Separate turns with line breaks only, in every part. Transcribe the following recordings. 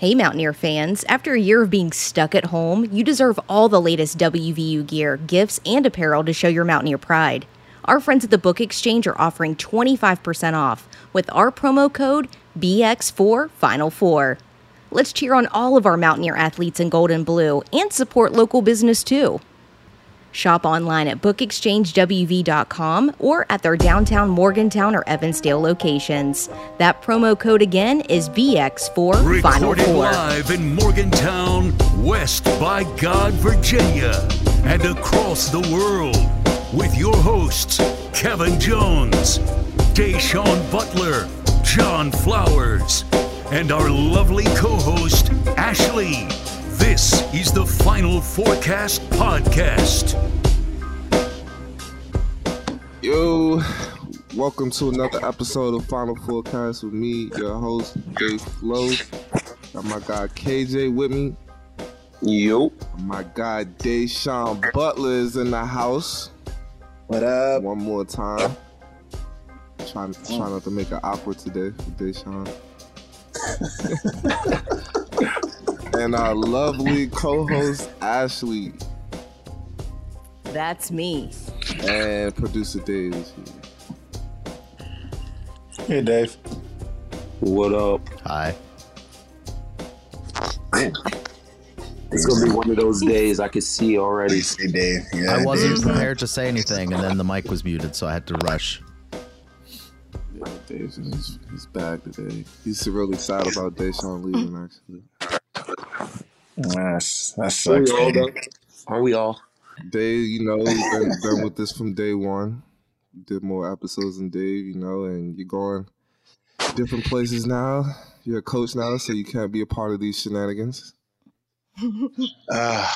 Hey, Mountaineer fans. After a year of being stuck at home, you deserve all the latest WVU gear, gifts, and apparel to show your Mountaineer pride. Our friends at the Book Exchange are offering 25% off with our promo code BX4 Final Four. Let's cheer on all of our Mountaineer athletes in gold and blue and support local business too. Shop online at bookexchangewv.com or at their downtown Morgantown or Evansdale locations. That promo code again is BX4 Final
Recorded
Four.
live in Morgantown, West by God, Virginia, and across the world with your hosts, Kevin Jones, Da'Sean Butler, John Flowers, and our lovely co host, Ashley. This is the Final Fourcast Podcast.
Yo, welcome to another episode of Final Fourcast with me, your host, Dave Flo. Got my guy KJ with me.
Yo.
My guy Da'Sean Butler is in the house.
What up?
One more time. Trying, mm. trying not to make it awkward today for Da'Sean. and our lovely co-host Ashley
That's me.
and producer Dave is here.
Hey, Dave. What up?
Hi.
It's gonna be one of those days I can see already.
Hey, Dave. Yeah,
I wasn't
Dave.
prepared to say anything, and then the mic was muted, so I had to rush.
Yeah, Dave's in his, his today. He's really sad about Da'Sean leaving, actually.
That's, that
Are
sucks.
we all,
Dave.
Are we all?
Dave, you know, been, been with this from day one. Did more episodes than Dave, you know, and you're going different places now. You're a coach now, so you can't be a part of these shenanigans.
Ah,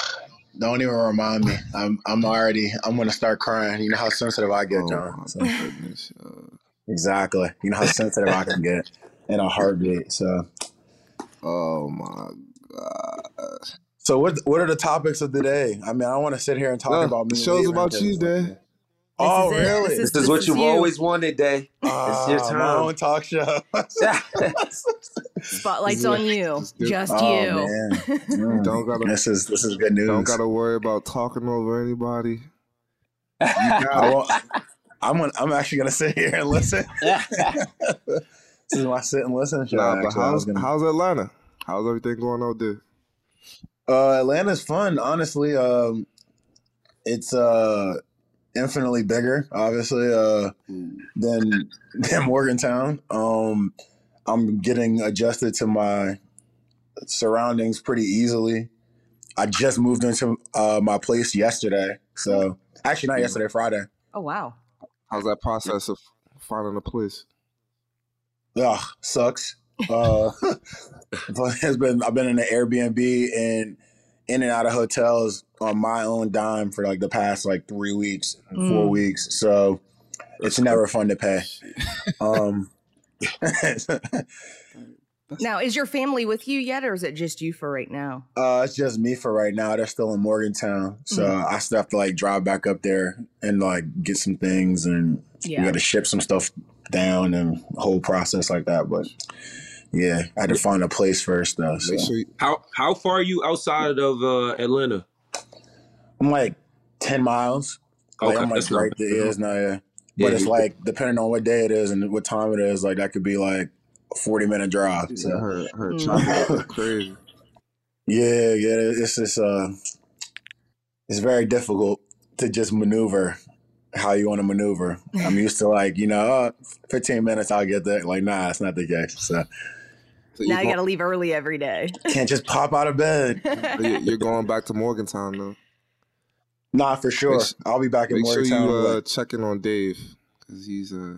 don't even remind me. I'm I'm already I'm gonna start crying. You know how sensitive I get,
oh,
John.
my
So,
goodness. Uh,
exactly. You know how sensitive I can get in a heartbeat. So
oh, my God.
So what what are the topics of the day? I mean, I want to sit here and talk
No,
about me.
the show's
about
about
'cause-
you, Dave.
Oh,
is
really?
This is-
This is what you've
you.
always wanted, Day.
Ah, it's
your
My own talk show.
Spotlight's on you.
Just
oh
you.
man.
Don't gotta,
this is this is good news.
don't gotta worry about talking over anybody.
I won't- I'm gonna, I'm actually gonna sit here and listen. this is my sit and listen show.
Nah, but
actually. I was
how's,
gonna-
how's Atlanta? How's everything going out there?
Uh, Atlanta's fun, honestly. Um, it's uh infinitely bigger, obviously, uh, than than Morgantown. Um, I'm getting adjusted to my surroundings pretty easily. I just moved into uh, my place yesterday, so actually not yesterday, Friday.
Oh, wow.
How's that process of finding a place?
Ugh, sucks. Uh, but it's been I've been in an Airbnb and in and out of hotels on my own dime for like the past like three weeks, four
Mm.
weeks. So it's never fun to pay. Um,
Now, is your family with you yet, or is it just you for right now?
uh, it's just me for right now. They're still in Morgantown, so I still have to like drive back up there and like get some things, and
Yeah.
we got to ship some stuff down and whole process like that. But yeah, I had to find a place first though. So.
Sure you,
How how far are you outside of uh, Atlanta?
I'm like ten miles. Like,
Okay,
I'm like
that's not
right
bad.
there. It's not, yeah.
Yeah,
But it's
you-
like depending on what day it is and what time it is, like that could be like a forty minute drive. So
heard, I heard
Mm.
crazy.
yeah, yeah, it's just uh, it's very difficult to just maneuver how you want to maneuver. I'm used to like you know, uh, fifteen minutes I'll get there. Like nah, it's not the case. So
So
Now
you're,
got to leave early every day.
can't just pop out of bed.
you- you're going back to Morgantown though.
Nah, for sure.
Make s-
I'll be back in Morgantown.
Make sure
Morgantown.
you uh,
like-
check in on Dave because he's uh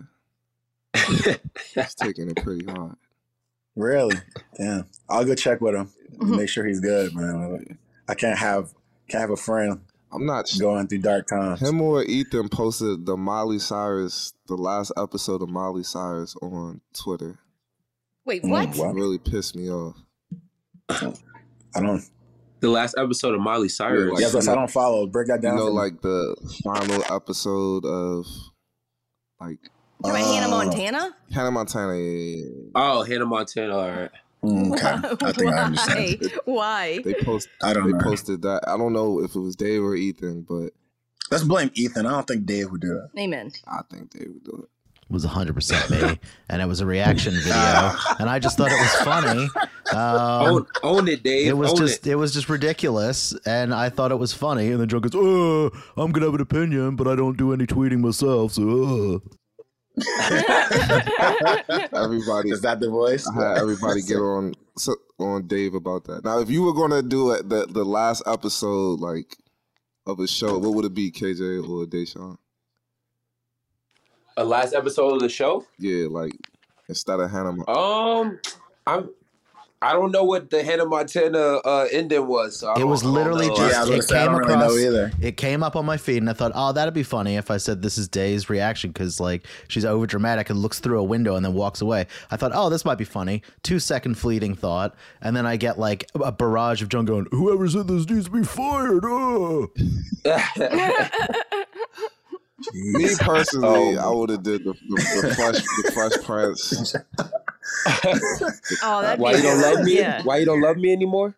he's taking it pretty hard.
Really? Damn. I'll go check with him.
Mhm.
Make sure he's good, man. I can't have can't have a friend
I'm not
going through dark times.
him or Ethan posted the Molly Cyrus, the last episode of Molly Cyrus on Twitter.
Wait,
Mm,
what?
wow.
It really pissed me off.
I don't.
The last episode of Miley Cyrus.
like-
Yes, yes, I don't follow. Break that down. You know,
like the final episode of like
You mean Hannah
Uh,
Montana?
Hannah Montana. Yeah, yeah, yeah.
oh, Hannah Montana. All right.
Mm, Okay, I think I understand.
Why? Why?
They post.
I don't
They
know.
posted that. I don't know if it was Dave or Ethan, but
Let's blame Ethan. I don't think Dave would do that.
Amen.
I think Dave would do it.
Was 100% me, and it was a reaction video, and I just thought it was funny. Um,
Own, own it, Dave.
it was
own
just it. was just ridiculous, and I thought it was funny. And then Joe goes, "Oh, I'm gonna have an opinion, but I don't do any tweeting myself." So, uh.
Everybody,
Is that the voice?
I had everybody get on so- on Dave about that. Now, if you were gonna do it, the the last episode like of a show, what would it be, KJ or Da'Sean?
A last episode of the show.
Yeah, like instead of Hannah. Mon-
Um, I'm. I don't know what the Hannah Montana uh, ending was. So
It was literally just-
yeah, I was gonna
it
say
came
don't really
across-
either.
it came up on my feed, and I thought, "Oh, that'd be funny if I said this is Day's reaction because like she's over dramatic and looks through a window and then walks away." I thought, "Oh, this might be funny." Two second fleeting thought, and then I get like a barrage of John going, "Whoever said this needs to be fired." Oh.
Me personally,
Oh.
I would have did the, the, the fresh the Fresh Prince.
Oh, that'd
Why you don't love me?
Yeah.
Why you don't love me anymore?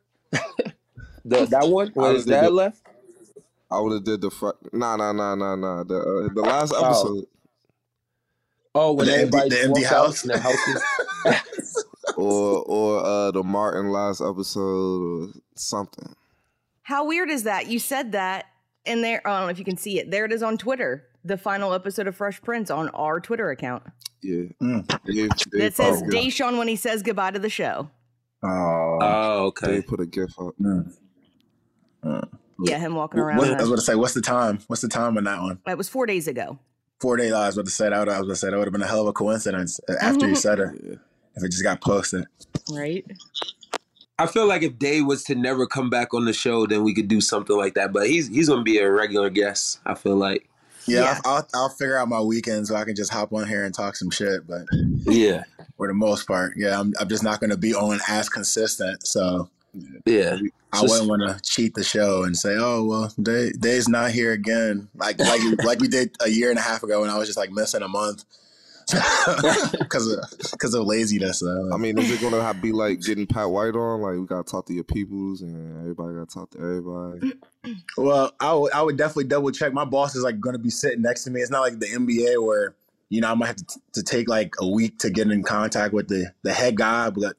the, that one?
I
When
was
his dad
thinking-
left?
I would have did the fr- nah nah nah nah nah the uh, the last
Oh.
episode
Oh, when
The empty-
everybody
the empty
walked out
house?
and the house was-
or or uh the Martin last episode or something.
How weird is that? You said that, and there. I don't know if you can see it. There it is on Twitter. The final episode of Fresh Prince on our Twitter account.
Yeah,
Mm.
Dave,
That says
put a-
Da'Sean when he says goodbye to the show.
Oh,
oh, okay.
Dave put a gif up.
mm.
Yeah, him walking around.
What, I was going to say, what's the time? What's the time on that one?
It was four days ago.
Four days. I was about to say that. I was about to say that would have been a hell of a coincidence after you said it. If it just got posted.
Right?
I feel like if Dave was to never come back on the show, then we could do something like that. But he's he's gonna be a regular guest. I feel like.
Yeah,
Yeah.
I'll, I'll I'll figure out my weekend so I can just hop on here and talk some shit. But
Yeah,
for the most part, yeah, I'm I'm just not going to be on as consistent. So
yeah.
I
Just-
wouldn't want to cheat the show and say, oh well, Day Day's not here again. Like like like we did a year and a half ago when I was just like missing a month because of because of laziness. So,
I mean, is it gonna have, be like getting Pat White on? Like we gotta talk to your peoples, and everybody gotta talk to everybody.
Well, I would I would definitely double check. My boss is like going to be sitting next to me. It's not like the NBA where you know I might have to, to take like a week to get in contact with the the head guy, but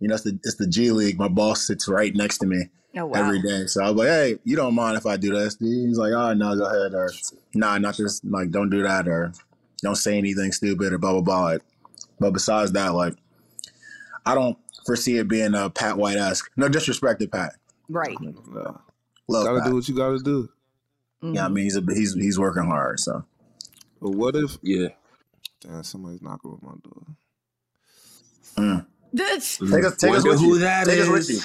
you know it's the it's the G League. My boss sits right next to me
Oh wow.
every day, so I was like, hey, you don't mind if I do this? He's like, oh no, go ahead, or nah, not this. Like, don't do that, or don't say anything stupid, or blah blah blah. Like, but besides that, like, I don't foresee it being a Pat White esque. No disrespect to Pat.
Right.
Yeah.
Love
gotta
Pat.
do what you gotta do. Mm-hmm.
Yeah, I mean he's a, he's he's working hard. So
But what if?
Yeah.
Damn, somebody's knocking on my door. Mm.
That's-
take us take us with
who
you.
that
take us with you.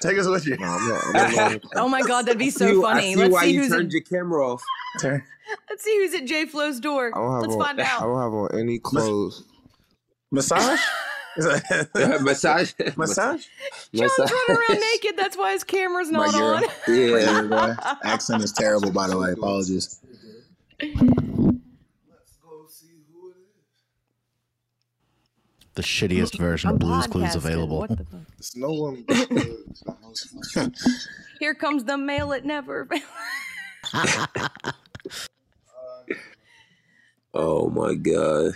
Take us with you.
No, I'm not. I'm not
oh my god, that'd be so
See-
funny.
I see
Let's
why
see
you
who's
turned
at,
your camera off.
Turn-
let's see who's at J Flow's door.
I don't have
Let's
on.
find out.
I don't have on any clothes.
Massage. Is
Massage.
Massage.
John's
Massage.
running around naked. That's why his camera's not
Euro.
on.
Yeah.
My. Accent is terrible, by the way. Apologies.
The shittiest version
I'm
of Blue's Clues available.
What the fuck?
It's no one.
Here comes the mail it never.
Oh my god.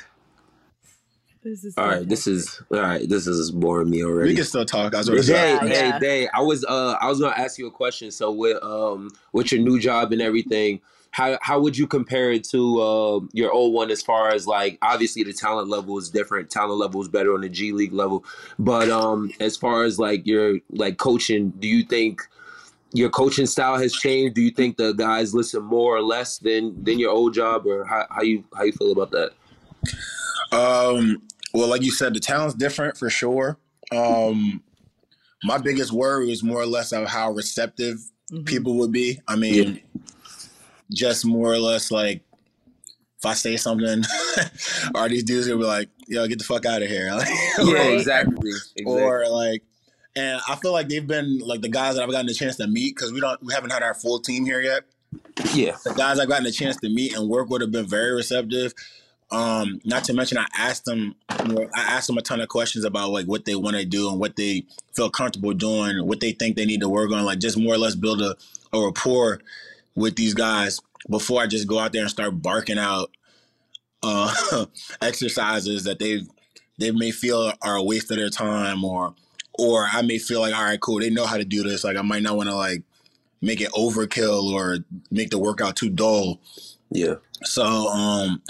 this is
All right, this is all right. This is boring me already.
We can still talk. I was
Hey,
say.
Yeah,
hey,
yeah.
hey! I was uh, I was gonna ask you a question. So with um, with your new job and everything, how how would you compare it to uh, your old one? As far as like, obviously the talent level is different. Talent level is better on the G League level, but um, as far as like your like coaching, do you think your coaching style has changed? Do you think the guys listen more or less than than your old job, or how, how you how you feel about that?
Um, well, like you said, the talent's different for sure. Um, my biggest worry is more or less of how receptive
Mhm.
people would be. I mean, just more or less like if I say something, are these dudes gonna be like, "Yo, get the fuck out of here"?
Yeah,
Right.
exactly. exactly.
or like and i feel like they've been like the guys that i've gotten a chance to meet because we don't we haven't had our full team here yet
yeah,
the guys i've gotten a chance to meet and work with have been very receptive Um, not to mention, I asked them, you know, I asked them a ton of questions about like what they want to do and what they feel comfortable doing, what they think they need to work on, like just more or less build a, a rapport with these guys before I just go out there and start barking out uh, exercises that they they may feel are a waste of their time, or or I may feel like, all right, cool, they know how to do this. Like I might not want to like make it overkill or make the workout too dull.
Yeah.
So um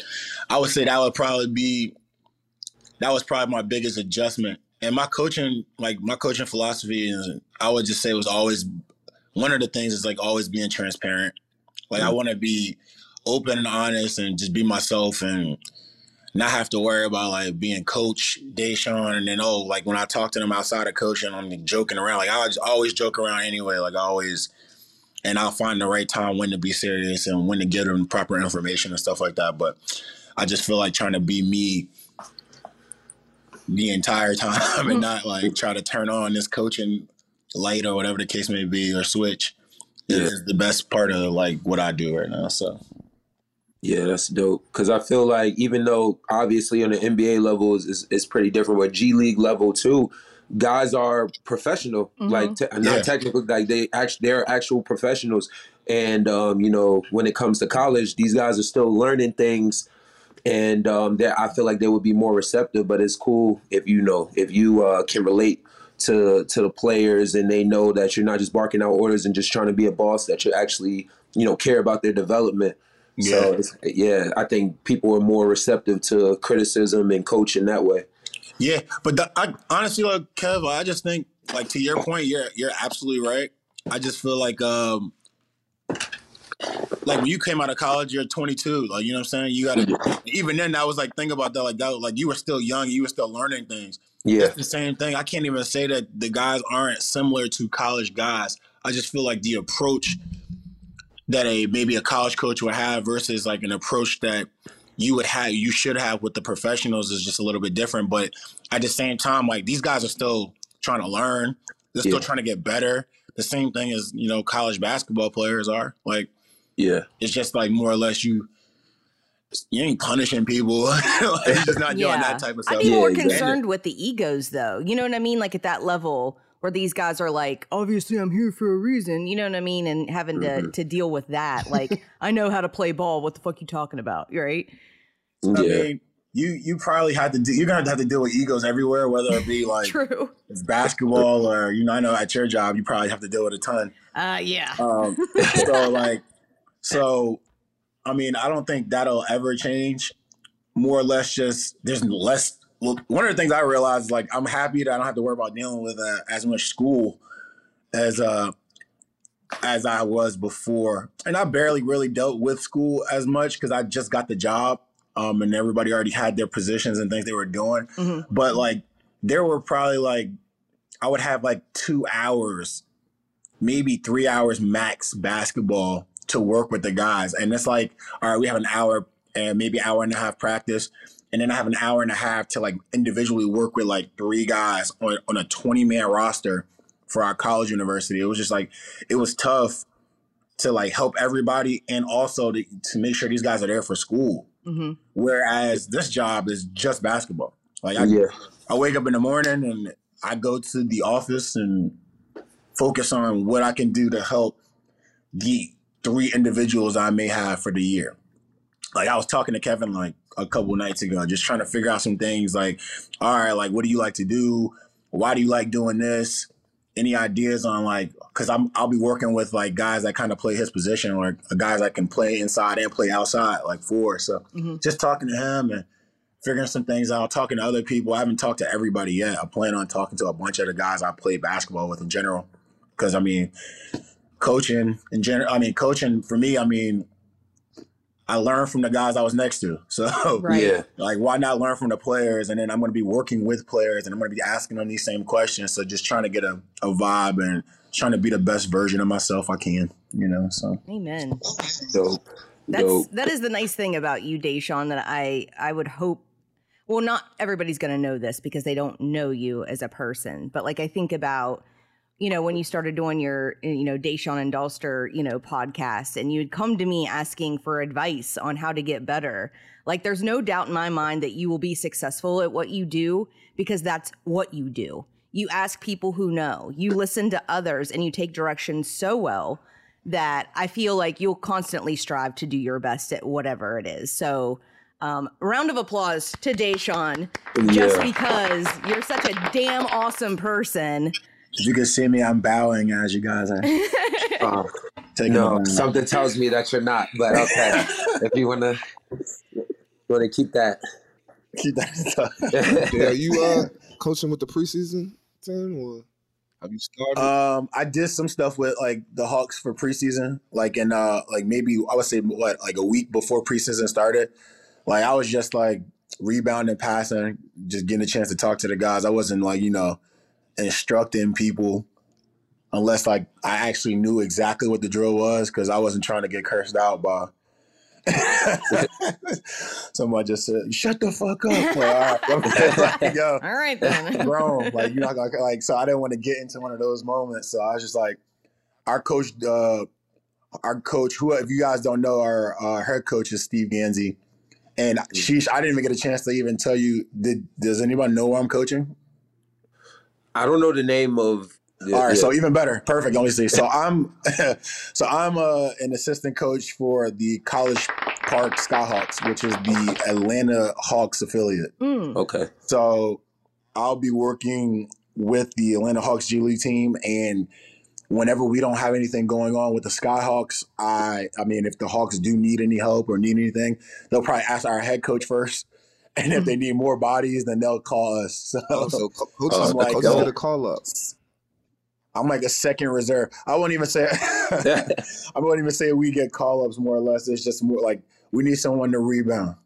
I would say that would probably be that was probably my biggest adjustment. And my coaching, like my coaching philosophy is I would just say was always one of the things is like always being transparent. Like I mm. want to be open and honest and just be myself and not have to worry about like being coach Da'Sean and then oh like when I talk to them outside of coaching I'm joking around. Like I just always joke around anyway. Like I always and I'll find the right time when to be serious and when to get them proper information and stuff like that. But I just feel like trying to be me the entire time and mm. not like try to turn on this coaching light or whatever the case may be or switch
Yeah.
is the best part of like what I do right now so
Yeah, that's dope. Because I feel like even though obviously on the NBA level is, is, is pretty different, but G League level too, guys are professional. Like te- not
Yeah.
technical, like they actually they're actual professionals. And um, you know, when it comes to college, these guys are still learning things, and um, that I feel like they would be more receptive. But it's cool if you know if you uh, can relate to to the players and they know that you're not just barking out orders and just trying to be a boss, that you actually you know care about their development. So
Yeah.
it's, yeah, I think people are more receptive to criticism and coaching that way.
Yeah, but the, I honestly, like Kev, I just think, like to your point, you're you're absolutely right. I just feel like, um, like when you came out of college, you're 22. Like you know what I'm saying. You got to even then. I was like think about that. Like that. Like you were still young. You were still learning things.
Yeah,
It's the same thing. I can't even say that the guys aren't similar to college guys. I just feel like the approach that a maybe a college coach would have versus like an approach that you would have you should have with the professionals is just a little bit different. But at the same time, like these guys are still trying to learn. They're still
Yeah.
trying to get better. The same thing as, you know, college basketball players are. Like
yeah,
it's just like more or less you you ain't punishing people. like, you're just not doing that type of stuff.
I'd be
Yeah,
more
exactly.
concerned with the egos, though. You know what I mean? Like at that level where these guys are like, obviously I'm here for a reason. You know what I mean? And having to
Mm-hmm.
to deal with that, like I know how to play ball. What the fuck you talking about? Right?
I
yeah,
mean, you you probably had to do. You're gonna have to deal with egos everywhere, whether it be like
True.
it's basketball or you know. I know at your job, you probably have to deal with a ton.
Uh, yeah.
Um, so like, so I mean, I don't think that'll ever change. More or less, just there's less. One of the things I realized, like, I'm happy that I don't have to worry about dealing with uh, as much school as uh as I was before, and I barely really dealt with school as much because I just got the job, um, and everybody already had their positions and things they were doing.
Mhm.
But like, there were probably like, I would have like two hours maybe three hours max basketball to work with the guys. And it's like, all right, we have an hour and maybe hour and a half practice. And then I have an hour and a half to like individually work with like three guys on, on a 20 man roster for our college university. It was just like, it was tough to like help everybody and also to, to make sure these guys are there for school.
hmm
Whereas this job is just basketball. Like I,
yeah,
I wake up in the morning and I go to the office and focus on what I can do to help the three individuals I may have for the year. Like I was talking to Kevin like a couple nights ago, just trying to figure out some things like, all right, like what do you like to do? Why do you like doing this? Any ideas on like because I'm I'll be working with like guys that kind of play his position or guys that can play inside and play outside, like four. So
Mhm.
just talking to him and figuring some things out, talking to other people. I haven't talked to everybody yet. I plan on talking to a bunch of the guys I play basketball with in general. Because I mean, coaching in general, I mean, coaching for me, I mean, I learned from the guys I was next to. So,
Right.
yeah,
like, why not learn from the players? And then I'm going to be working with players and I'm going to be asking them these same questions. So, just trying to get a, a vibe and trying to be the best version of myself I can, you know? So,
Amen.
dope,
That's
dope.
that is the nice thing about you, Da'Sean, that I I would hope. Well, not everybody's going to know this because they don't know you as a person, but like I think about, you know, when you started doing your, you know, Da'Sean and Dalster, you know, podcast, and you'd come to me asking for advice on how to get better. Like, there's no doubt in my mind that you will be successful at what you do because that's what you do. You ask people who know, you listen to others, and you take direction so well that I feel like you'll constantly strive to do your best at whatever it is. So, um, round of applause to Da'Sean, just
Yeah.
because you're such a damn awesome person.
If you can see me, I'm bowing as you guys are
Uh,
taking
no, something tells me that you're not. But okay, if you wanna, wanna keep that.
Keep that.
Yeah, are you uh coaching with the preseason team or have you started?
Um, I did some stuff with like the Hawks for preseason, like in uh, like maybe I would say what, like a week before preseason started. Like I was just like rebounding, passing, just getting a chance to talk to the guys. I wasn't like you know instructing people unless like I actually knew exactly what the drill was because I wasn't trying to get cursed out by. Somebody just said, "Shut the fuck up!" Like, all right, like, yo,
All right then.
grown. Like you're not gonna like. So I didn't want to get into one of those moments. So I was just like, our coach, uh, our coach, who if you guys don't know, our uh, head coach is Steve Gansey, and she. I didn't even get a chance to even tell you. Did does anyone know where I'm coaching?
I don't know the name of. The,
All right,
yeah.
so even better, perfect. Let me see. So I'm, so I'm uh, an assistant coach for the College Park Skyhawks, which is the Atlanta Hawks affiliate.
Mm.
okay.
So I'll be working with the Atlanta Hawks G League team and whenever we don't have anything going on with the Skyhawks, I I mean if the Hawks do need any help or need anything, they'll probably ask our head coach first. And if they need more bodies, then they'll call us. So
Oh, so co- coaches,
I'm like,
coaches
yo.
get a call up.
I'm like a second reserve. I won't even say I won't even say we get call ups more or less. It's just more like we need someone to rebound.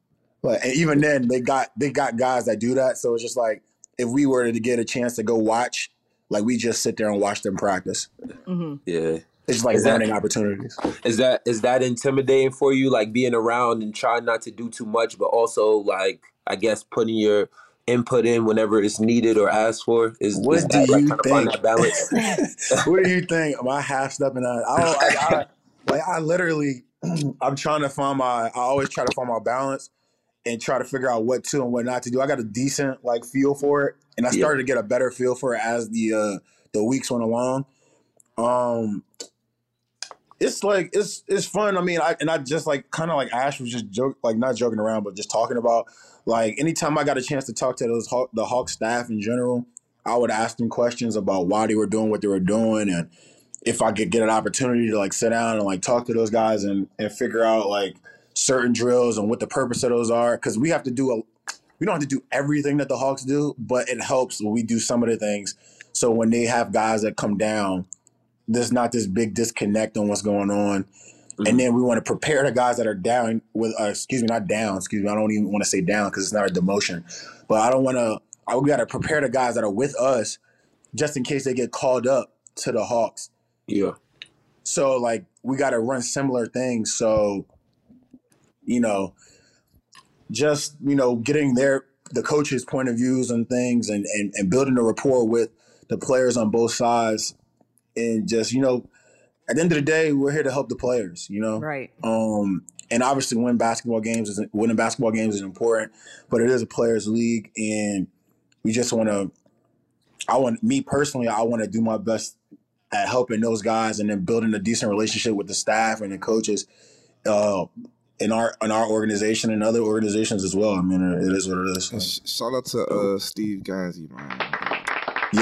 But and even then they got they got guys that do that. So it's just like if we were to get a chance to go watch, like we just sit there and watch them practice.
hmm
Yeah.
It's like
Is that-
learning opportunities.
Is that is that intimidating for you? Like being around and trying not to do too much, but also like I guess putting your input in whenever it's needed or asked for. Is,
What
is
do
that,
you
find
think?
that balance?
what do you think? Am I half stepping on? I, I, I like I literally, I'm trying to find my. I always try to find my balance and try to figure out what to and what not to do. I got a decent like feel for it, and I
Yeah.
started to get a better feel for it as the uh the weeks went along. Um, it's like it's it's fun. I mean, I and I just like kind of like Ash was just joke like not joking around, but just talking about like anytime I got a chance to talk to those the Hawk staff in general, I would ask them questions about why they were doing what they were doing and if I could get an opportunity to like sit down and like talk to those guys and and figure out like certain drills and what the purpose of those are because we have to do a we don't have to do everything that the Hawks do, but it helps when we do some of the things. So when they have guys that come down, there's not this big disconnect on what's going on.
Mhm.
And then we want to prepare the guys that are down with, uh, excuse me, not down, excuse me. I don't even want to say down because it's not a demotion, but I don't want to, I we got to prepare the guys that are with us just in case they get called up to the Hawks.
yeah.
So like we got to run similar things. So you know, just you know, getting their the coaches' point of views on things and and, and building a rapport with the players on both sides, and just you know, at the end of the day, we're here to help the players. You know,
Right.
um, and obviously, win basketball games is winning basketball games is important, but it is a players' league, and we just want to. I want me personally. I want to do my best at helping those guys, and then building a decent relationship with the staff and the coaches, uh, in our in our organization and other organizations as well. I mean, it is what it
And
is.
sh- shout out to uh, Steve Gansey, man.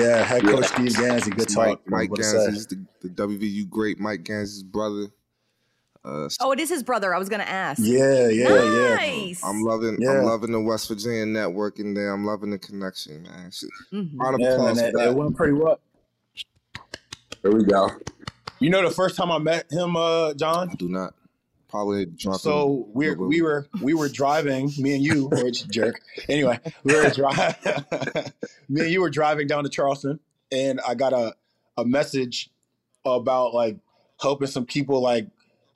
Yeah, head coach
Yeah.
Steve Gansey, good
Mike,
talk.
Mike
What to say.
The, the WVU great. Mike Gansey's brother. Uh,
Oh, it is his brother. I was gonna ask.
Yeah, yeah, yeah.
nice.
I'm loving,
Yeah.
I'm loving the West Virginia networking there. I'm loving the connection, man. Shit.
Mhm.
Round of
Yeah, man,
applause
it, it went pretty well.
There we go.
You know, the first time I met him, uh, John.
I do not. Probably drunk.
So we we were we were driving, me and you, which jerk. Anyway, we were driving. me and you were driving down to Charleston, and I got a a message about like helping some people, like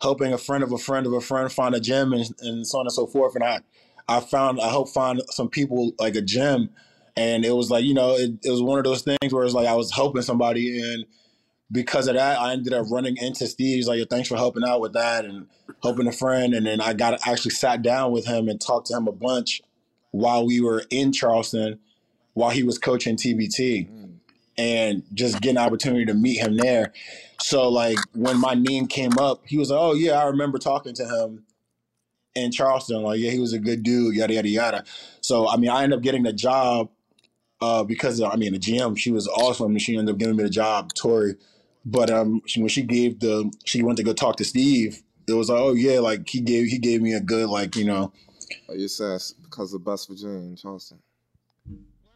helping a friend of a friend of a friend find a gym and, and so on and so forth. And I I found I helped find some people like a gym, and it was like you know it, it was one of those things where it's like I was helping somebody and because of that, I ended up running into Steve. He's like, "Thanks for helping out with that and helping a friend." And then I got actually sat down with him and talked to him a bunch while we were in Charleston, while he was coaching TBT, and just getting an opportunity to meet him there. So like when my name came up, he was like, "Oh yeah, I remember talking to him." In Charleston, like yeah, he was a good dude, yada yada yada. So I mean, I ended up getting the job uh, because I mean the GM, she was awesome. She ended up giving me the job, Tori. But um, she, when she gave the, she went to go talk to Steve. It was like, oh yeah, like he gave he gave me a good like you know.
Oh, you said because of West Virginia and Charleston.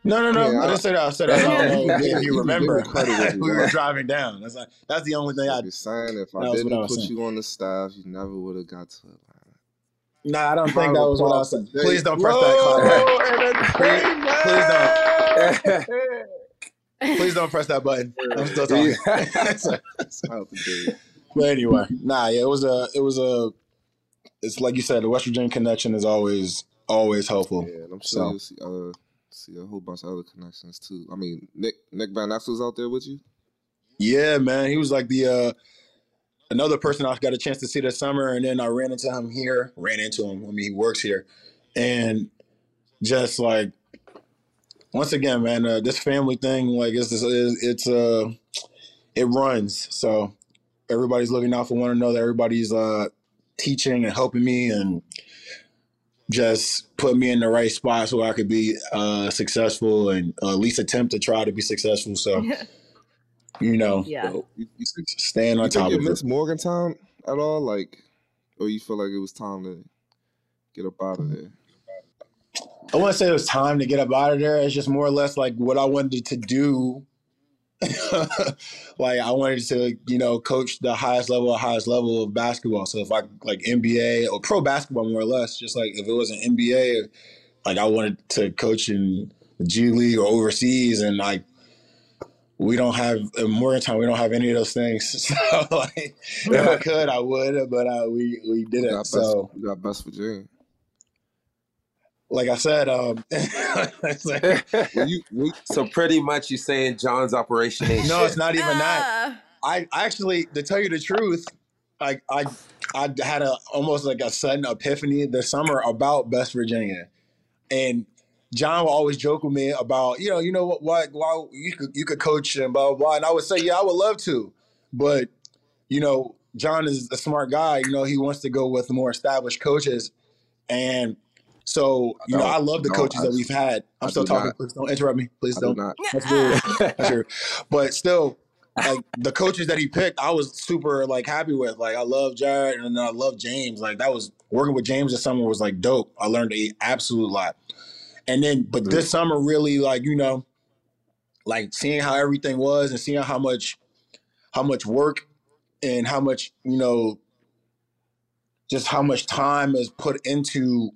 No, no, no.
Yeah,
I
I-
didn't say that. I said I don't know
You
if you
you
remember.
gave me credit with
we were driving down. That's like that's the only thing I.
You're saying if I
That was what I
didn't put
saying.
you on the staff, you never would have got to Atlanta.
Nah, I don't think that was what I was saying.
Today.
Please don't press that clap. Please, please don't. Please don't press that button. I'm still talking. But anyway, nah, yeah, it was a, it was a, it's like you said, the West Virginia connection is always, always helpful.
Yeah, and I'm
So-
sure you'll see, uh, see a whole bunch of other connections too. I mean, Nick Nick Van Ness was out there with you.
Yeah, man, he was like the uh another person I got a chance to see this summer, and then I ran into him here. Ran into him. I mean, he works here, and just like once again, man, uh, this family thing, like it's this, it's uh, it runs. So everybody's looking out for one another. Everybody's uh teaching and helping me, and just put me in the right spot so I could be uh successful and uh, at least attempt to try to be successful. So you know,
Yeah.
You, you, you think
staying on top
you
of it.
miss Morgantown at all? Like, or you feel like it was time to get up out of there?
I wouldn't say it was time to get up out of there. It's just more or less like what I wanted to do. like I wanted to, you know, coach the highest level, highest level of basketball. So if I like NBA or pro basketball, more or less, just like if it was an NBA, like I wanted to coach in the G League or overseas, and like we don't have in Morgantown, we don't have any of those things. So like if I could, I would, but uh, we we
You
didn't.
got, best,
So
you got West Virginia.
Like I said, um, it's like-
you,
so pretty much you're saying John's operation ain't
no, it's not even that.
Ah.
I actually, to tell you the truth, like I, I had a almost like a sudden epiphany this summer about West Virginia, and John will always joke with me about, you know, you know what, why, why you could you could coach and blah blah blah, and I would say, yeah, I would love to, but you know, John is a smart guy. You know, he wants to go with more established coaches, and so you know. I love the
No,
coaches
I-
that we've had. I'm
I
still talking.
not.
Please don't interrupt me. Please
I do
don't.
not.
That's rude. That's rude. But still, like the coaches that he picked, I was super like happy with. Like I love Jarrod and I love James. Like that was working with James this summer was like dope. I learned a absolute lot. And then, but mm-hmm. this summer really like you know, like seeing how everything was and seeing how much, how much work and how much you know, just how much time is put into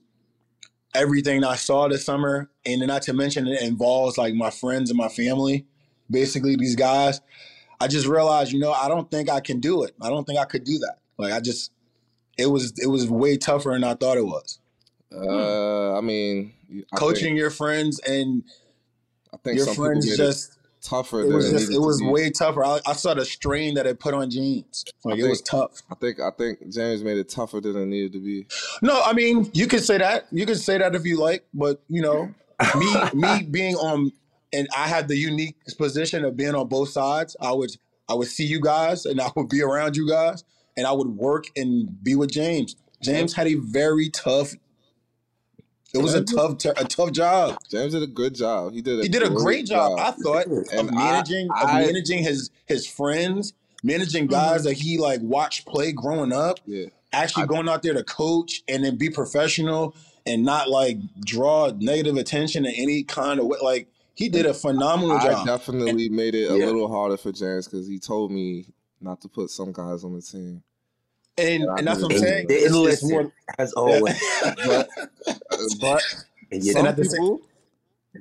everything I saw this summer, and not to mention it involves like my friends and my family, basically these guys. I just realized, you know, I don't think I can do it. I don't think I could do that. Like I just, it was it was way tougher than I thought it was.
Uh, I mean, I
Coaching
Think,
your friends and
I think
your friends just
tougher
it was
it
just
needed
it was
be.
way tougher. I, I saw the strain that it put on James. Like it was tough.
I think I think James made it tougher than it needed to be.
No, I mean you can say that. You can say that if you like, but you know, me me being on and I had the unique position of being on both sides. I would I would see you guys and I would be around you guys and I would work and be with James. James had a very tough. It was a tough a tough job.
James did a good job. He did. A
He did a great job, I thought,
And
of
I-
managing of
I-
managing his his friends, managing guys mm-hmm. that he like watched play growing up
yeah,
actually
I-
going out there to coach and then be professional and not like draw negative attention in any kind of way. Like he did a phenomenal
I
job.
definitely made it a
Yeah.
little harder for James because he told me not to put some guys on the team.
And and that's what I'm saying.
Didn't
It's- it's more-
as always.
But, but
And you
some
And at same-
people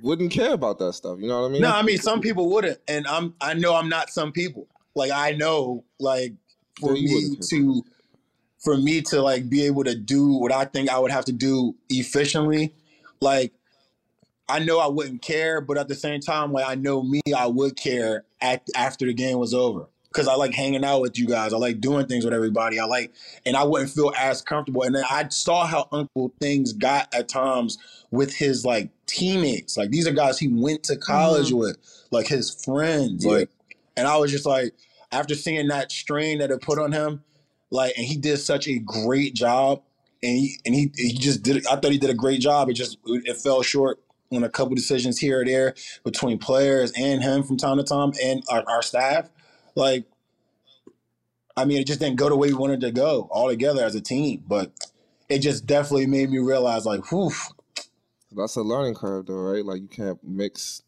wouldn't care about that stuff. You know what I mean?
no, I mean some people wouldn't, and I'm I know I'm not some people. Like I know, like for
Yeah, you
me to for me to like be able to do what I think I would have to do efficiently, like I know I wouldn't care, but at the same time, like I know me, I would care at, after the game was over. Because I like hanging out with you guys. I like doing things with everybody. I like, and I wouldn't feel as comfortable. And then I saw how Uncle things got at times with his like teammates. Like these are guys he went to college mm-hmm. with, like his friends.
Yeah.
Like, and I was just like, after seeing that strain that it put on him, like, and he did such a great job. And he and he he just did. I thought he did a great job. It just it fell short on a couple decisions here or there between players and him from time to time and our, our staff. Like, I mean, it just didn't go the way we wanted to go all together as a team. But it just definitely made me realize, like, whew,
That's a learning curve, though, right? Like you can't mix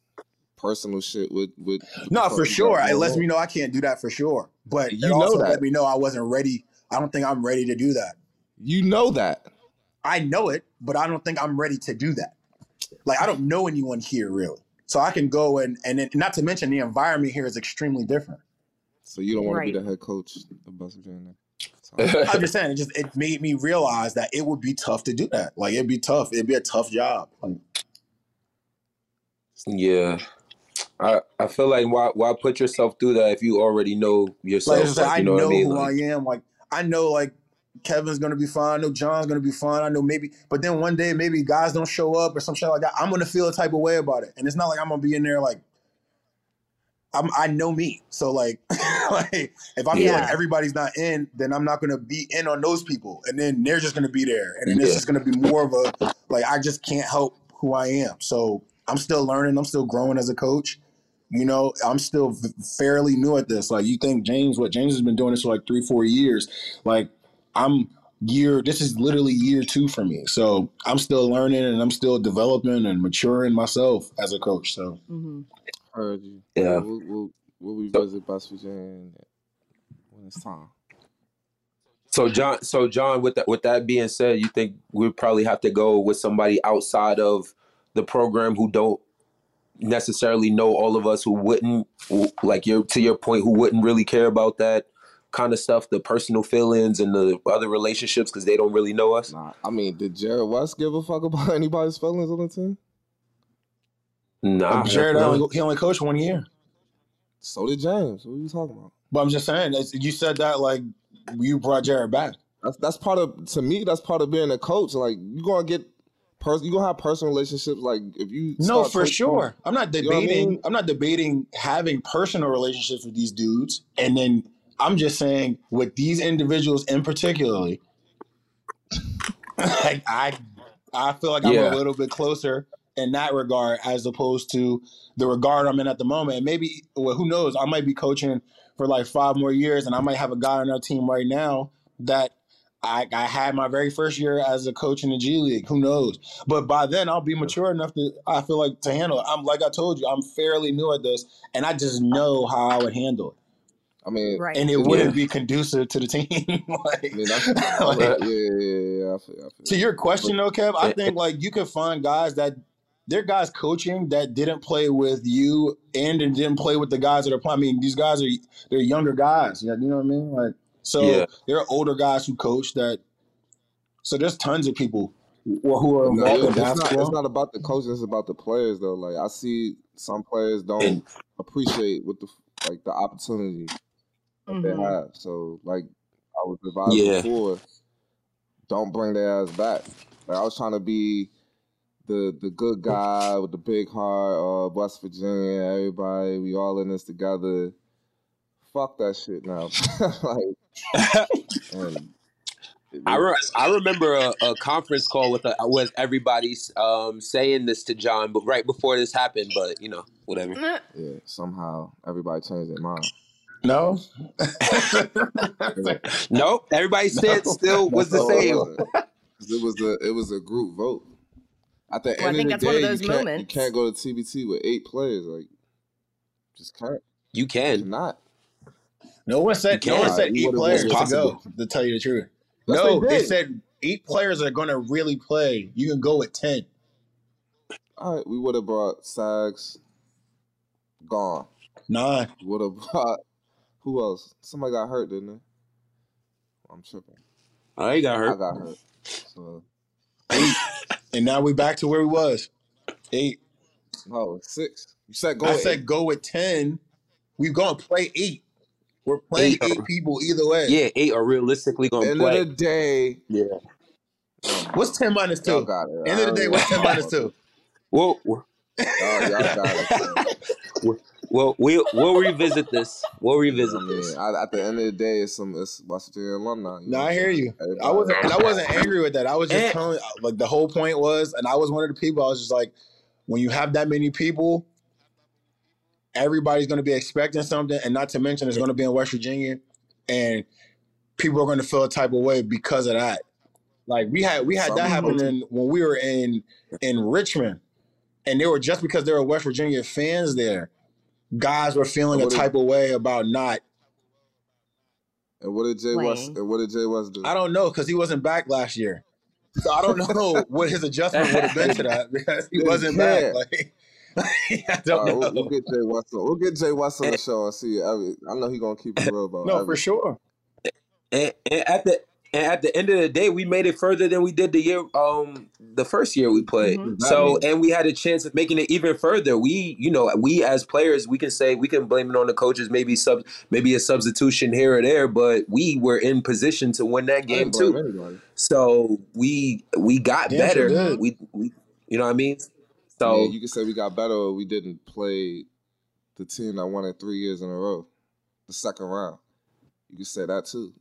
personal shit with with.
no, for sure. It lets me know I can't do that for sure. But
You know
also
that.
let me know I wasn't ready. I don't think I'm ready to do that.
You know that.
I know it, but I don't think I'm ready to do that. Like I don't know anyone here really, so I can go and and then, not to mention the environment here is extremely different.
So you don't want
Right.
to be the head coach of West Virginia.
I'm just saying, it just it made me realize that it would be tough to do that. Like it'd be tough. It'd be a tough job. Like,
Yeah. I, I feel like why why put yourself through that if you already know yourself?
like I,
like,
I
you
know,
know, what I mean?
who
Like,
I am. Like I know, like Kevin's gonna be fine. I know John's gonna be fine. I know maybe, but then one day maybe guys don't show up or some shit like that. I'm gonna feel a type of way about it, and it's not like I'm gonna be in there like. I'm, I know me, so like, like if I feel like everybody's not in, then I'm not gonna be in on those people, and then they're just gonna be there, and then it's just gonna be more of a like I just can't help who I am. So I'm still learning. I'm still growing as a coach. You know, I'm still v- fairly new at this. Like, you think James, what James has been doing this for like three, four years. Like, I'm year, this is literally year two for me. So I'm still learning and I'm still developing and maturing myself as a coach. So,
hmm
heard you.
Yeah.
We'll, we'll, we'll revisit West Virginia when it's time.
So John, so John, with that with that being said, you think we probably have to go with somebody outside of the program who don't necessarily know all of us, who wouldn't who- like your to your point, who wouldn't really care about that kind of stuff, the personal feelings and the other relationships because they don't really know us.
Nah, I mean, did Jarrod West give a fuck about anybody's feelings on the team?
Nah,
Jarrod,
no.
only, he only coached one year.
So did James. What are you talking about?
But I'm just saying, you said that like you brought Jarrod back.
That's that's part of to me. That's part of being a coach. Like you gonna get person. You gonna have personal relationships. Like if you
No, for
coaching-
sure. I'm not
You know I
debating.
mean?
I'm not debating having personal relationships with these dudes, and then I'm just saying with these individuals in particularly, like I, I feel like I'm a little bit closer in that regard as opposed to the regard I'm in at the moment. And maybe, well, who knows? I might be coaching for like five more years, and I might have a guy on our team right now that I, I had my very first year as a coach in the G League. Who knows? But by then, I'll be mature enough to I feel like to handle it. I'm like I told you, I'm fairly new at this, and I just know how I would handle it,
I mean,
Right.
and it wouldn't be conducive to the team. like,
I mean, that's,
like,
yeah, yeah, yeah, yeah. I feel, I feel.
to your question though, Kev, I think like you could find guys that they're guys coaching that didn't play with you and didn't play with the guys that are playing. I mean, these guys are they're younger guys. You know what I mean? Like so
Yeah.
there are older guys who coach that. So there's tons of people who who are
No,
in
it's, not, it's not about the coaches. It's about the players, though. Like I see some players don't appreciate what the like the opportunity that they
mm-hmm.
have. So, like I was advised
Yeah.
before, don't bring their ass back. Like I was trying to be the the good guy with the big heart. Uh, West Virginia, everybody, we all in this together. Fuck that shit now. like,
I, re- I remember a, a conference call with a, with everybody um, saying this to John, but right before this happened. But you know, whatever.
yeah, somehow everybody changed their mind.
no.
Nope, everybody said still was the same.
it wasn't. 'Cause It was a it was a group vote. At the
Well, I think
of the
that's one of those
you can't, you can't go to TBT with eight players. Like, just can't.
You can
not.
No one said no one
can't.
said eight players to go. To tell you the truth,
Yes,
no,
they
they, said eight players are going to really play. You can go with ten.
All right, we would have brought Sags. Gone.
Nine.
Would have brought who else? Somebody got hurt, didn't they? I'm tripping.
I you got hurt.
I got hurt. So
And now we back to where we was. Eight.
no, it's six. You said go.
I said
eight.
go with ten. We gonna play eight. We're playing
Eight.
eight people either way.
Yeah, eight are realistically gonna play.
End of the day,
yeah.
What's ten two?
got it.
End of the day, what's ten minus two?
Well,
Y'all, oh, y'all got it.
well, we'll we'll revisit this. We'll
I
revisit
mean,
this.
I, at the end of the day, it's some it's West Virginia alumni.
No,
know,
I hear
so
you. I wasn't, and I wasn't angry with that. I was just
And-
telling, uh, like, the whole point was, and I was one of the people. I was just like, when you have that many people, everybody's going to be expecting something, and not to mention it's going to be in West Virginia, and people are going to feel a type of way because of that. Like we had, we had that
Some-
happening when we were in in Richmond, and they were just because there were West Virginia fans there, guys were feeling a
What is-
type of way about not.
And what did Jay West? And what did Jay West do?
I don't know because he wasn't back last year. So I don't know what his adjustment would have been to that because he wasn't
yeah.
back. Like, I don't
right,
know.
we'll, we'll get Jay West. On, we'll get Jay West on the show and see. Every, I know he's gonna keep it real about.
no, for sure.
And, and at the and at the end of the day, we made it further than we did the year um the first year we played.
Mhm.
So and we had a chance of making it even further. We you know we as players we can say we can blame it on the coaches maybe sub maybe a substitution here or there, but we were in position to win that game too.
anybody.
So we we got
Damn
better. We we you know what I mean. So
mean, you can say we got better. or We didn't play the team that won it three years in a row, the second round. You can say that too.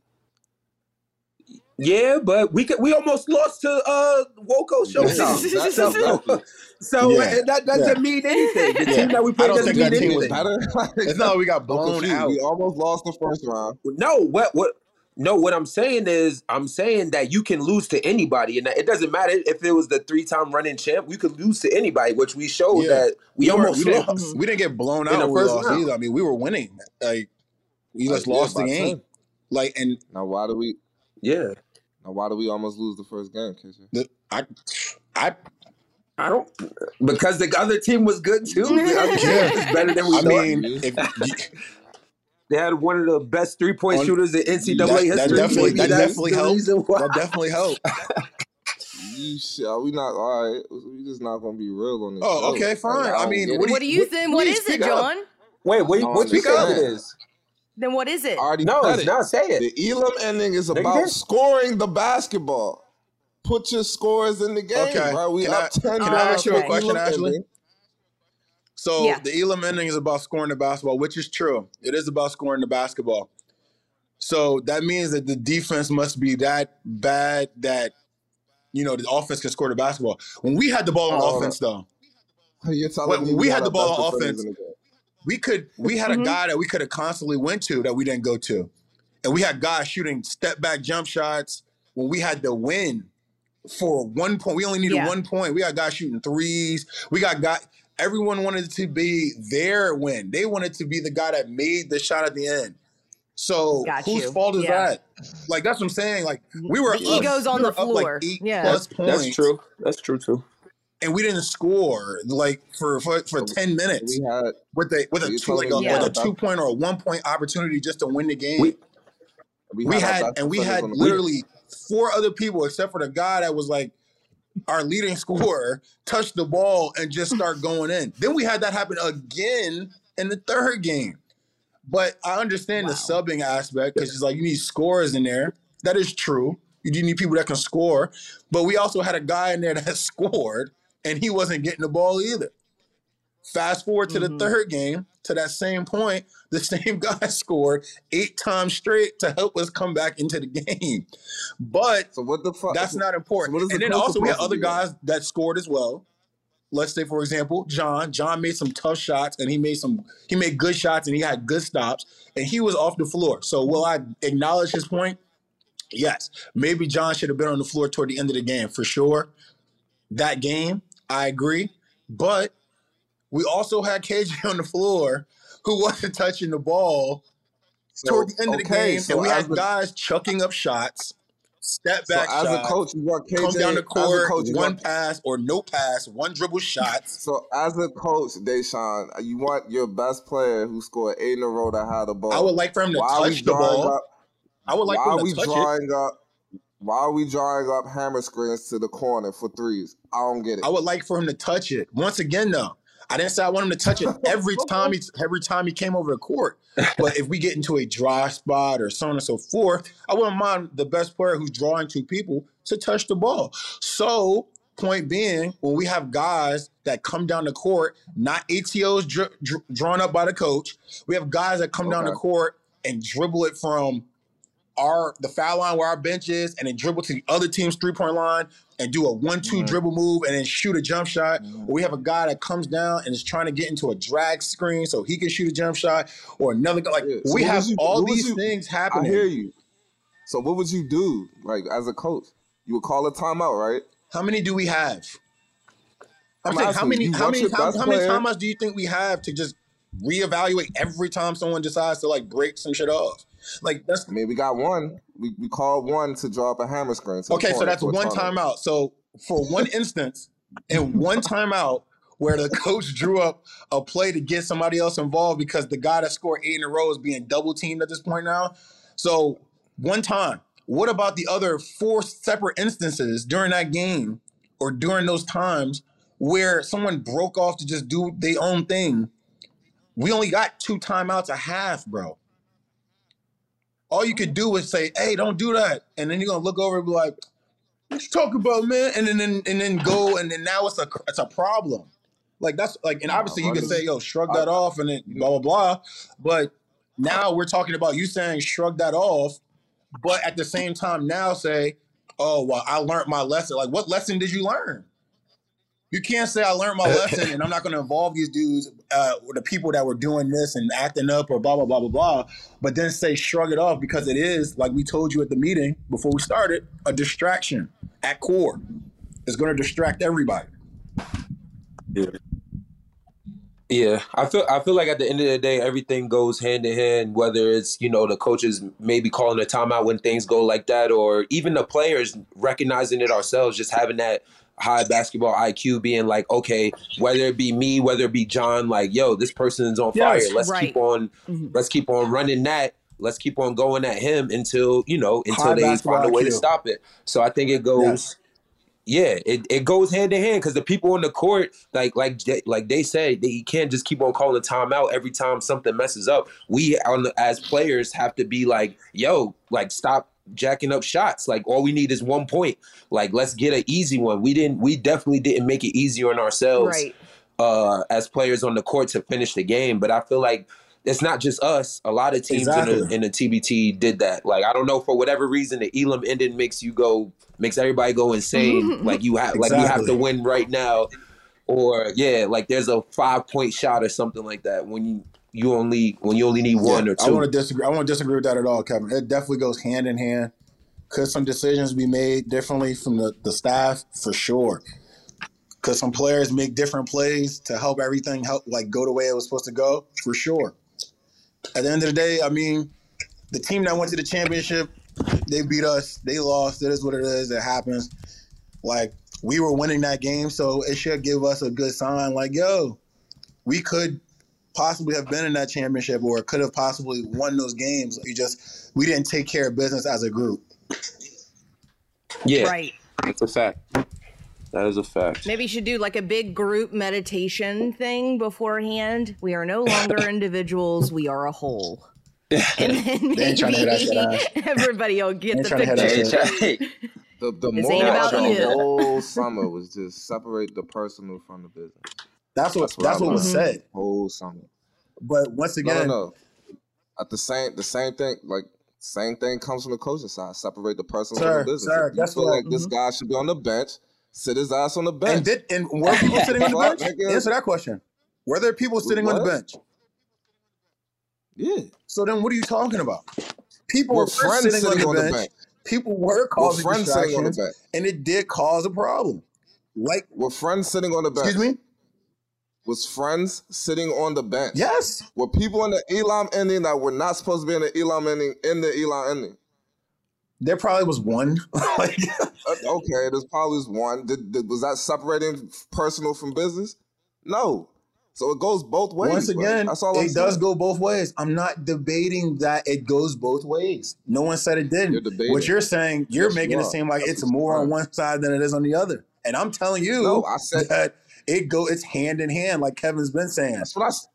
Yeah, but we could we almost lost to uh Woco
Yeah,
So,
exactly.
so
Yeah.
that doesn't mean anything. The
Yeah.
team that we played doesn't
think
mean
that team was
anything.
better.
It's not like we got
I'm
blown out.
We almost lost the first round.
No, what what no, what I'm saying is I'm saying that you can lose to anybody, and that it doesn't matter if it was the three time running champ. We could lose to anybody, which we showed
Yeah.
that we,
We,
almost
we, didn't,
lost.
we didn't get blown out.
In
out
the
when we
first
lost
round.
either. I mean, we were winning. Like we just
yeah,
lost the game.
10.
Like and
Now why do we?
Yeah,
Now why do we almost lose the first game, KJ?
I, I,
I don't because the other team was good too. The other team
Yeah.
was better than we
I
thought.
mean, if
they had one of the best three point shooters in NCAA
that,
history.
that definitely
Maybe
that definitely helped. That definitely helped.
You shit, are we not all right? We just not gonna be real on this.
Oh,
show.
okay,
Like,
fine. I
don't
mean, what
it.
What do you think? What
please
is it,
speak up.
John?
Wait, wait,
No,
what
I'm
speak
just
up it
saying.
is?
Then what is it?
I already
No,
said
it's
it.
not. Say it.
The Elam ending is
Nigga,
about
this-
scoring the basketball. Put your scores in the game,
Okay.
bro. We
Can
up
I-
ten.
can I ask you a question,
Elam
Ashley?
ending.
So
Yeah.
the Elam ending is about scoring the basketball, which is true. It is about scoring the basketball. So that means that the defense must be that bad that you know the offense can score the basketball. When we had the ball on
Oh,
offense, though,
You're telling
When
me
we had the ball
best
on offense,
in the game.
We could we had a
Mhm.
guy that we could have constantly went to that we didn't go to, and we had guys shooting step back jump shots when we had to win for one point. We only needed
Yeah.
one point. We got guys shooting threes. We got guy. Everyone wanted to be their win. They wanted to be the guy that made the shot at the end. So
Got
whose
you.
fault is
Yeah.
that? Like that's what I'm saying. Like we were
The
up-
ego's on
were
the
up, like,
floor. Yeah.
plus points.
That's true. That's true too.
And we didn't score like for for, for ten minutes
We had
with a with a two like a,
yeah.
with a two point or a one point opportunity just to win the game.
We-
We,
our
had
best
and we had literally four other people except for the guy that was like our leading scorer touch the ball and just start going in. Then we had that happen again in the third game. But I understand the subbing aspect because it's like you need scorers in there. That is true. You do need people that can score. But we also had a guy in there that scored and he wasn't getting the ball either. Fast forward to
Mhm.
the third game, to that same point, the same guy scored eight times straight to help us come back into the game. But
So what the fuck?
that's not
So
important.
what is the
and then also we had other
do then?
guys that scored as well. Let's say, for example, John. John made some tough shots, and he made some. He made good shots, and he had good stops, and he was off the floor. So, will I acknowledge his point? Yes. Maybe John should have been on the floor toward the end of the game for sure. That game, I agree, but we also had KJ on the floor who wasn't touching the ball
So,
toward the end of the game,
so
and we had
the-
guys chucking up shots, step
So
back
as
shots,
a coach, you want KJ
come down the court,
coach,
one
want-
pass or no pass, one dribble shots.
So as a coach, Da'Sean, you want your best player who scored eight in a row to have the ball.
I would like for him to
Why
touch the ball.
Up,
I would like
why
for him to touch it.
up? Why are we drawing up hammer screens to the corner for threes? I don't get it.
I would like for him to touch it. Once again, though, I didn't say I want him to touch it every time he every time he came over the court. But if we get into a dry spot or so on and so forth, I wouldn't mind the best player who's drawing two people to touch the ball. So point being, when we have guys that come down the court, not ATOs dr- dr- drawn up by the coach, we have guys that come down the court and dribble it from our the foul line where our bench is, and then dribble to the other team's three point line and do a one 2
Mhm.
dribble move and then shoot a jump shot.
Mhm.
Or we have a guy that comes down and is trying to get into a drag screen so he can shoot a jump shot, or another guy. Like
Yeah. So
we have
you-
all these
you-
things
I
happening.
hear you. So what would you do, like as a coach? You would call a timeout, right?
How many do we have? I'm,
I'm
saying, how many how many how, how many timeouts do you think we have to just reevaluate every time someone decides to like break some shit off? Like that's
I mean, we got one. We we called one to draw up a hammer screen.
Okay, so that's one timeout. So for one instance, in one timeout where the coach drew up a play to get somebody else involved because the guy that scored eight in a row is being double teamed at this point now. So one time. What about the other four separate instances during that game or during those times where someone broke off to just do their own thing? We only got two timeouts a half, bro. All you could do is say, "Hey, don't do that," and then you're gonna look over and be like, "What you talking about, man?" And then and, and then go, and then now it's a it's a problem. Like that's like, and obviously you can say, "Yo, shrug that off," and then blah blah blah. But now we're talking about you saying shrug that off, but at the same time now say, "Oh, well, I learned my lesson." Like, what lesson did you learn? You can't say I learned my lesson and I'm not going to involve these dudes, uh, or the people that were doing this and acting up or blah blah blah blah blah. But then say shrug it off because it is like we told you at the meeting before we started a distraction at core. It's going to distract everybody.
Yeah, I feel I feel like at the end of the day, everything goes hand in hand. Whether it's you know the coaches maybe calling a timeout when things go like that, or even the players recognizing it ourselves, just having that high basketball IQ, being like, okay, whether it be me, whether it be John, like, yo, this person is on fire.
Yes.
Let's
Right.
keep on,
Mhm.
let's keep on running that. Let's keep on going at him until you know until
High
they find a way to stop it. So I think it goes
Yes.
yeah, it, it goes hand in hand because the people on the court, like like they- like they say, they you can't just keep on calling timeout every time something messes up. We on the, as players have to be like, yo, like stop jacking up shots. Like all we need is one point. Like let's get an easy one. We didn't. We definitely didn't make it easier on ourselves
Right.
uh, as players on the court to finish the game. But I feel like it's not just us. A lot of teams in, the, in the TBT did that. Like I don't know for whatever reason the Elam ending makes you go makes everybody go insane. like you have like you have to win right now, or yeah, like there's a five point shot or something like that when you you only when you only need one
Yeah,
or
I
two.
want to disagree. I want to disagree with that at all, Kevin. It definitely goes hand in hand. Could some decisions be made differently from the, the staff? For sure. Could some players make different plays to help everything help like go the way it was supposed to go? For sure. At the end of the day, I mean, the team that went to the championship, they beat us. They lost. It is what it is. It happens. Like we were winning that game, so it should give us a good sign. Like, yo, we could possibly have been in that championship or could have possibly won those games. We just we didn't take care of business as a group.
yeah,
Right.
that's a fact. That is a fact.
Maybe you should do like a big group meditation thing beforehand. We are no longer individuals, we are a whole. And then
They ain't to
maybe everybody will get
Ain't
the
trying to hear that
picture.
shit.
The the moral of the whole summer was just separate the personal from the business.
That's what
That's what
that's
I
what was
mm-hmm.
said.
Whole summer.
But once again,
no, no. At the same the same thing like same thing comes from the coaching side. Separate the personal
Sir,
from the business.
sir,
If you
guess
feel
what?
like this mm-hmm. guy should be on the bench, sit his ass on the bench.
and did and were people sitting on the bench?
nigga.
Answer that question. Were there people sitting on the bench?
yeah.
So then what are you talking about? People
We're
were
friends
sitting,
sitting
on, the, bench.
bench.
People were
We're
causing
friends sitting on the
distractions,
bench.
and it did cause a problem. Like,
We're friends sitting on the bench.
excuse me?
Was friends sitting on the bench.
Yes.
Were people in the Elam ending that were not supposed to be in the Elam ending in the Elam ending?
There probably was one. like,
Uh, Okay, there's probably one. Did, did, was that separating personal from business? No. So it goes both ways.
Once again,
that's all I'm
it does go both ways. I'm not debating that it goes both ways. No one said it didn't.
You're.
What you're saying, you're
Yes,
making
you
it seem like
That's
it's more on one side than it is on the other. And I'm telling you
No, I said
that it go it's hand in hand, like Kevin's been saying.
That's what I. s-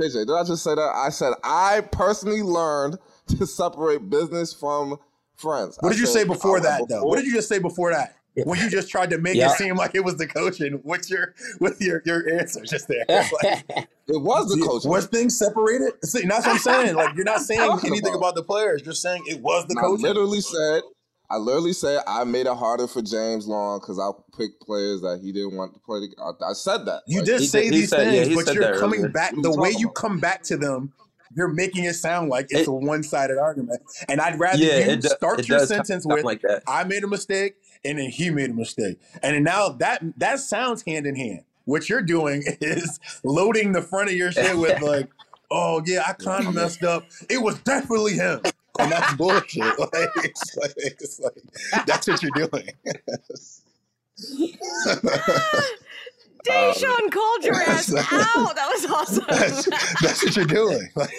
JJ, did I just say that? I said I personally learned to separate business from friends.
What
I
did you
said-
say before
I-
that though? What did you just say before that? When you just tried to make
Yeah.
it seem like it was the coaching, what's your with your your answer just there? Like,
It was the coach.
was things separated? See, that's what I'm saying. Like you're not saying anything
about?
about the players. You're saying it was the
And I literally said, I literally said I made it harder for James Long because I picked players that he didn't want to play. The, I, I said that.
You
Like,
did say
did- he
these
said-
things,
he
but you're coming
earlier.
back the way you come back to them. You're making it sound like it's
It-
a one-sided argument, and I'd rather
yeah,
you
it, do-
start
it
your sentence with
like that.
"I made a mistake" and then he made a mistake, and then now that that sounds hand in hand. What you're doing is loading the front of your shit with like, "Oh yeah, I kind of messed up. It was definitely him," and that's bullshit. Like, it's like, it's like that's what you're doing.
Da'Sean called your ass
that's-
out. That was awesome.
that's, that's what you're doing. Like,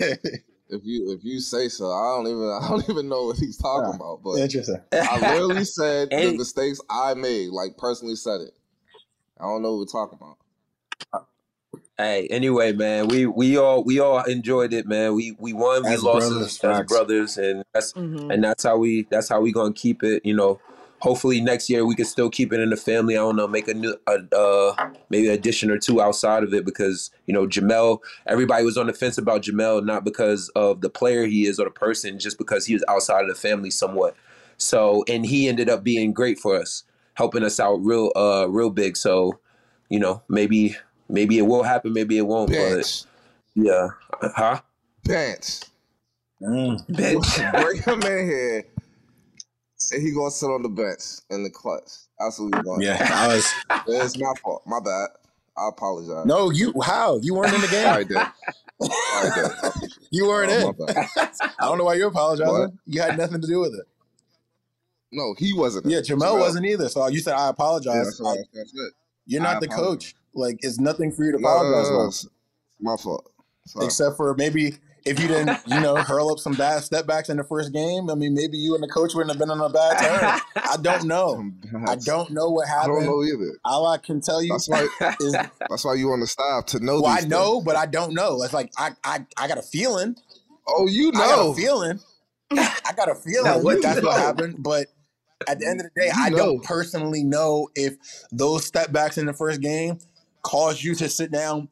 If you if you say so, I don't even I don't even know what he's talking about. But
interesting.
I literally said the mistakes I made. Like personally said it. I don't know what we're talking about.
Hey, anyway, man, we we all we all enjoyed it, man. We we won, we
As
lost
brothers,
as, as brothers, and that's
Mhm.
and that's how we that's how we gonna keep it. You know, hopefully next year we can still keep it in the family. I don't know, make a new a, uh maybe an addition or two outside of it because you know Jamel. Everybody was on the fence about Jamel, not because of the player he is or the person, just because he was outside of the family somewhat. So and he ended up being great for us, helping us out real uh real big. So you know maybe maybe it will happen, maybe it won't.
Bench.
But yeah, huh?
Bench.
Mm.
Bench.
Bring him in here. And he gonna sit on the bench in the clutch. That's what we going.
Yeah, I was.
It's my fault. My bad. I apologize.
No, you how you weren't in the game.
Sorry, Dave. Sorry, Dave.
You weren't
Oh,
in. I don't know why you're apologizing.
What?
You had nothing to do with it.
No, he wasn't.
Yeah, Jamel wasn't either. So you said I
Yeah,
apologize.
that's, right. that's it.
You're
I
not the
apologize.
coach. Like it's nothing for you to
No, no,
apologize
no, no,
about.
my fault. Sorry.
Except for maybe if you didn't, you know, hurl up some bad step backs in the first game. I mean, maybe you and the coach wouldn't have been on a bad term. I don't know. I don't know what happened.
I don't know either.
All I can tell you
That's why.
is
That's why you on the staff to know.
well, I know,
things.
but I don't know. It's like I I, I got a feeling.
Oh, you know,
I got
know.
a feeling. I got a feeling
Now, what
that's
you
what happened. But at the end of the day,
You
I
know.
don't personally know if those step backs in the first game caused you to sit down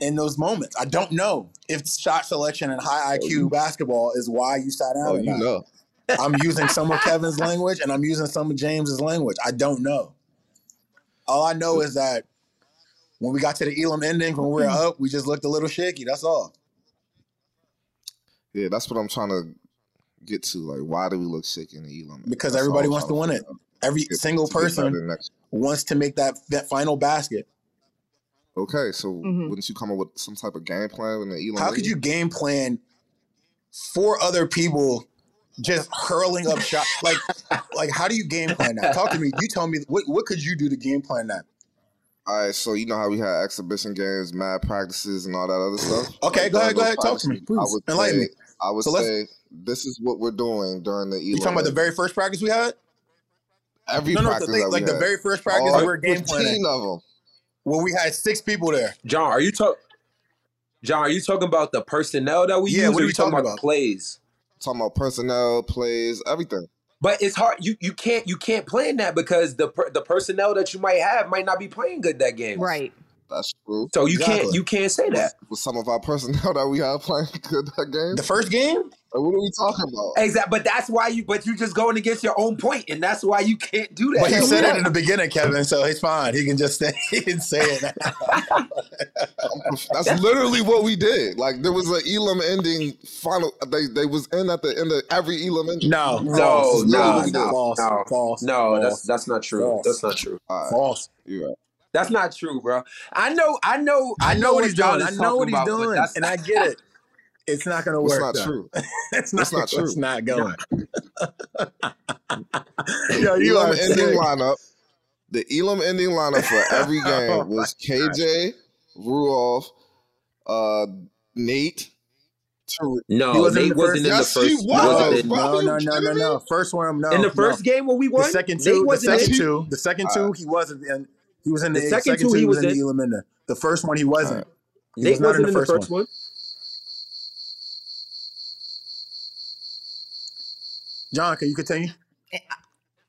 in those moments. I don't know if shot selection and high IQ oh, basketball is why you sat down.
Oh, you
not.
know.
I'm using some of Kevin's language and I'm using some of James's language. I don't know. All I know is that when we got to the Elam ending, when we were up, we just looked a little shaky. That's all.
Yeah, that's what I'm trying to get to. Like, why do we look sick in the Elam?
Because
That's
everybody wants to win it. Every single
to get better
person wants to make that that final basket.
Okay, so
Mhm.
wouldn't you come up with some type of game plan in the Elam?
How could you game plan for other people just hurling up shots? Like, like how do you game plan that? Talk to me. You tell me what what could you do to game plan that?
All right, so you know how we had exhibition games, mad practices, and all that other stuff.
Okay,
Like,
go ahead, go ahead, talk to me,
practices, I
please.
would
Enlighten
say,
me.
I would
So
say this is what we're doing during the Elam.
You talking about the very first practice we had?
every
No, no, the
practice
thing,
that we
like the very first practice
All
we were game
15
planning
of them.
Where we had six people there.
John, are you talking? John, are you talking about the personnel that we
Yeah,
use?
what are
you
we
talking
talking
about,
about?
the plays?
Talking about personnel, plays, everything.
But it's hard. You you can't you can't plan that because the per, the personnel that you might have might not be playing good that game.
Right.
That's true.
So you can't you can't say that.
With some of our personnel that we have playing good that game.
The first game?
Like, what are we talking about?
Exactly. But that's why you. But you're just going against your own point, and that's why you can't do that.
But he said it in the beginning, Kevin, so he's fine. He can just say he can say it.
That's literally what we did. Like there was an Elam ending final. They they was in at the end of every Elam ending.
No,
No,
false,
no,
false,
no,
false,
no,
false,
no,
false,
that's that's not true.
False.
That's not true.
All right,
false.
you're right.
That's not true, bro. I know. I know.
I know what he's doing. I know what he's
about,
doing,
that's-
and I get it. It's not going to
It's
work.
not
though.
true.
it's not.
It's not true.
It's not going. Yo, you
Elam
are
ending
sick.
lineup. The Elam ending lineup for every
Oh
game was KJ, Ruoff, uh, Nate. Tariq.
No,
He wasn't in
Nate
the
wasn't in the
first-
first.
Yes, he
he
was.
wasn't
No,
in-
no, no, no, no, no. First one, no.
in the
no.
first game when we won.
the second two, the second two, the second two, he wasn't in. He was in the,
The
second,
second
two.
two
He
he
was
was
in
in.
the Elam The first one he wasn't.
Alright.
He
Nate
was not
wasn't
in the first, one.
one.
John, can you continue?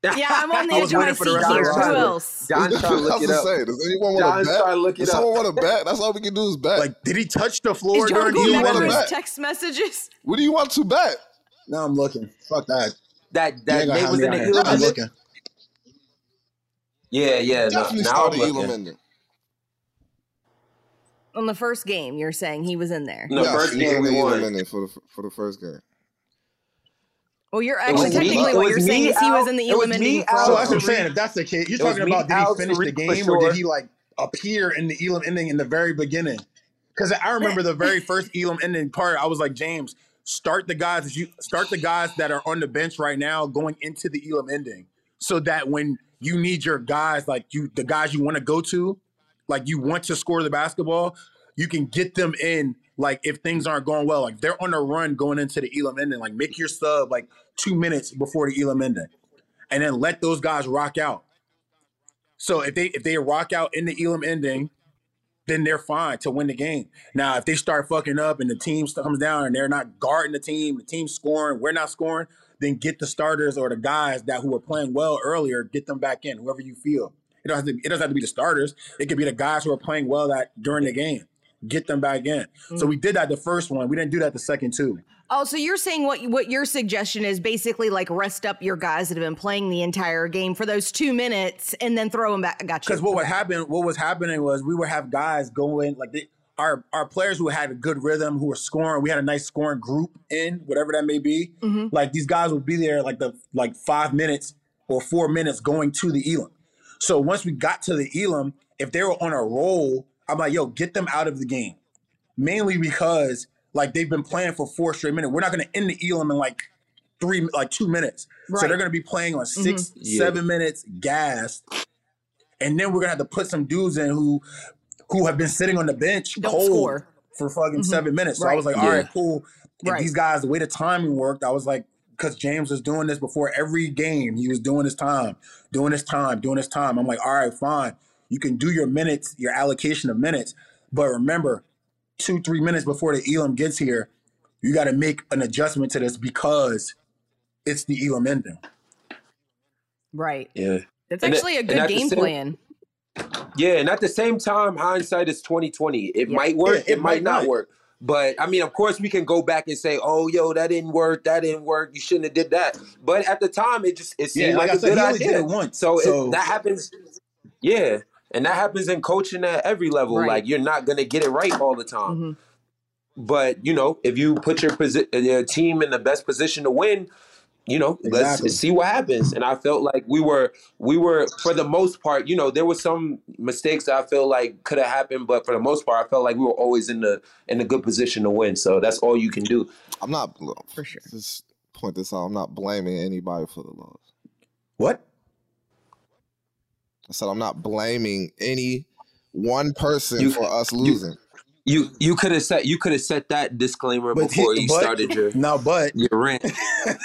Yeah, I'm on the
I
edge
was
of my
waiting for the
seat
rest of
here.
the
Who
roster.
else?
John's trying to look it up.
I'm. Does anyone want
John's
to bet?
trying to look it
Does
up.
someone want to bet? That's all we can do is bet.
Like, did he touch the floor
Is John
during the
going
you wanna
through
bet?
text messages?
what do you want to bet?
No, I'm looking. Fuck that.
That
You
that
ain't
Nate
have
was
me
in
out
the
here.
Elam
I'm
Ender?
looking.
Yeah, yeah.
Definitely
now
started
looking.
Elam Ender.
On the first game, you're saying he was in there.
No,
Yes,
first game
in
we
the Elam
won.
For the for the first game.
Well, you're actually
was me-
technically what you're saying
me,
is he was in the
it
Elam ending
So that's what I'm saying. If that's the case, you're talking about did
Al,
he finish the
Tariq, for
game or did he like appear in the Elam ending in the very beginning? Because I remember the very first Elam ending part. I was like, James, start the guys that you start the guys that are on the bench right now going into the Elam ending, so that when you need your guys, like you, the guys you want to go to, like you want to score the basketball, you can get them in. Like if things aren't going well, like they're on a run going into the Elam ending, like make your sub like two minutes before the Elam ending, and then let those guys rock out. So if they if they rock out in the Elam ending, then they're fine to win the game. Now, if they start fucking up and the team comes down and they're not guarding the team, the team's scoring, we're not scoring, then get the starters or the guys that who were playing well earlier, get them back in, whoever you feel. It doesn't have to, it doesn't have to be the starters. It could be the guys who are playing well that during the game. Get them back in. So we mm. did that the first one. We didn't do that the second two.
Oh, so you're saying what what your suggestion is basically like rest up your guys that have been playing the entire game for those two minutes and then throw them back. Got you.
Because what would happen, what was happening was we would have guys going like they, our our players who had a good rhythm, who were scoring. We had a nice scoring group in whatever that may be.
Mhm.
Like these guys would be there like the like five minutes or four minutes going to the Elam. So once we got to the Elam, if they were on a roll, I'm like, yo, get them out of the game. Mainly because like they've been playing for four straight minutes. We're not going to end the Elam in like three, like two minutes. So they're going to be playing on 6
Yeah.
seven minutes gas, and then we're gonna have to put some dudes in who who have been sitting on the bench
Don't
cold
score.
for fucking
Mhm.
seven minutes. So I was like, all
Yeah.
right, cool. If
Right.
these guys, the way the timing worked, I was like, because James was doing this before every game, he was doing his time, doing his time, doing his time. I'm like, all right, fine. You can do your minutes, your allocation of minutes, but remember, two, three minutes before the Elam gets here, you got to make an adjustment to this because it's the Elam ending.
right.
Yeah.
That's
And
actually a good
at the
game
same-
plan.
Yeah, and at the same time, hindsight is twenty twenty. It
Yeah.
might work,
Yeah,
it, might not work. But I mean, of course, we can go back and say, "Oh, yo, that didn't work. That didn't work. You shouldn't have did that." But at the time, it just it seemed
Yeah, like
like,
I
a
said,
good idea.
did it once,
So,
so-
It, that happens. Yeah, and that happens in coaching at every level.
Right.
Like you're not gonna get it right all the time.
Mhm.
But you know, if you put your posi- your team in the best position to win, you know,
Exactly.
let's see what happens. And I felt like we were we were for the most part, you know, there were some mistakes that I feel like could have happened, but for the most part, I felt like we were always in the in a good position to win. So that's all you can do.
I'm not
For sure.
Just point this out. I'm not blaming anybody for the loss.
What?
I said I'm not blaming any one person
You-
for us losing.
You you you could have set you could have set that disclaimer
But
before
he-
you
but-
started your
No, but
your rant.
The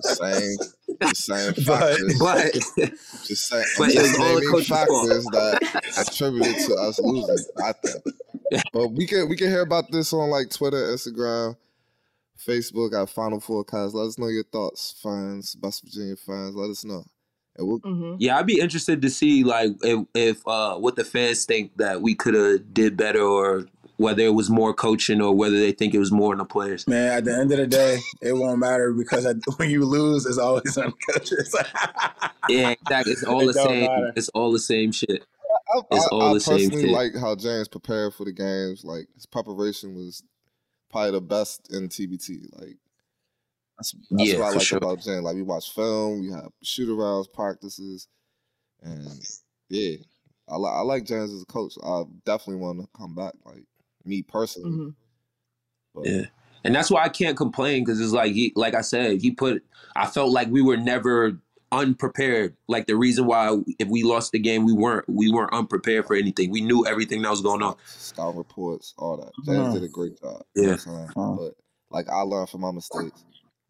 same, same
But-
factors.
But
just saying,
but it's all the
naming
fault.
factors that attributed to us losing. I think. But we can we can hear about this on like Twitter, Instagram, Facebook at Final Four Forecast. Let us know your thoughts, fans, West Virginia fans. Let us know. And we'll
hmm
Yeah, I'd be interested to see like if, if uh what the fans think that we could have did better or whether it was more coaching or whether they think it was more in the players.
Man, at the end of the day, it won't matter because at, when you lose, it's always on coaches.
Yeah, exactly. It's all
It
the same.
matter.
It's all the same shit.
I,
It's
I,
all
I
the same
personally
shit.
like how James prepared for the games. Like his preparation was probably the best in TBT. Like that's, that's
Yeah,
what I
for
like
sure.
about James. Like we watch film, we have shoot arounds, practices, and yeah, I like I like James as a coach. I definitely want to come back. Like me personally,
hmm
but
Yeah. And that's why I can't complain because it's like he, like I said, he put. I felt like we were never unprepared. Like the reason why if we lost the game, we weren't we weren't unprepared for anything. We knew everything that was going on.
scout reports, all that. James
Mhm.
did a great job.
Yeah.
You know
mm-hmm.
But like I learned from my mistakes.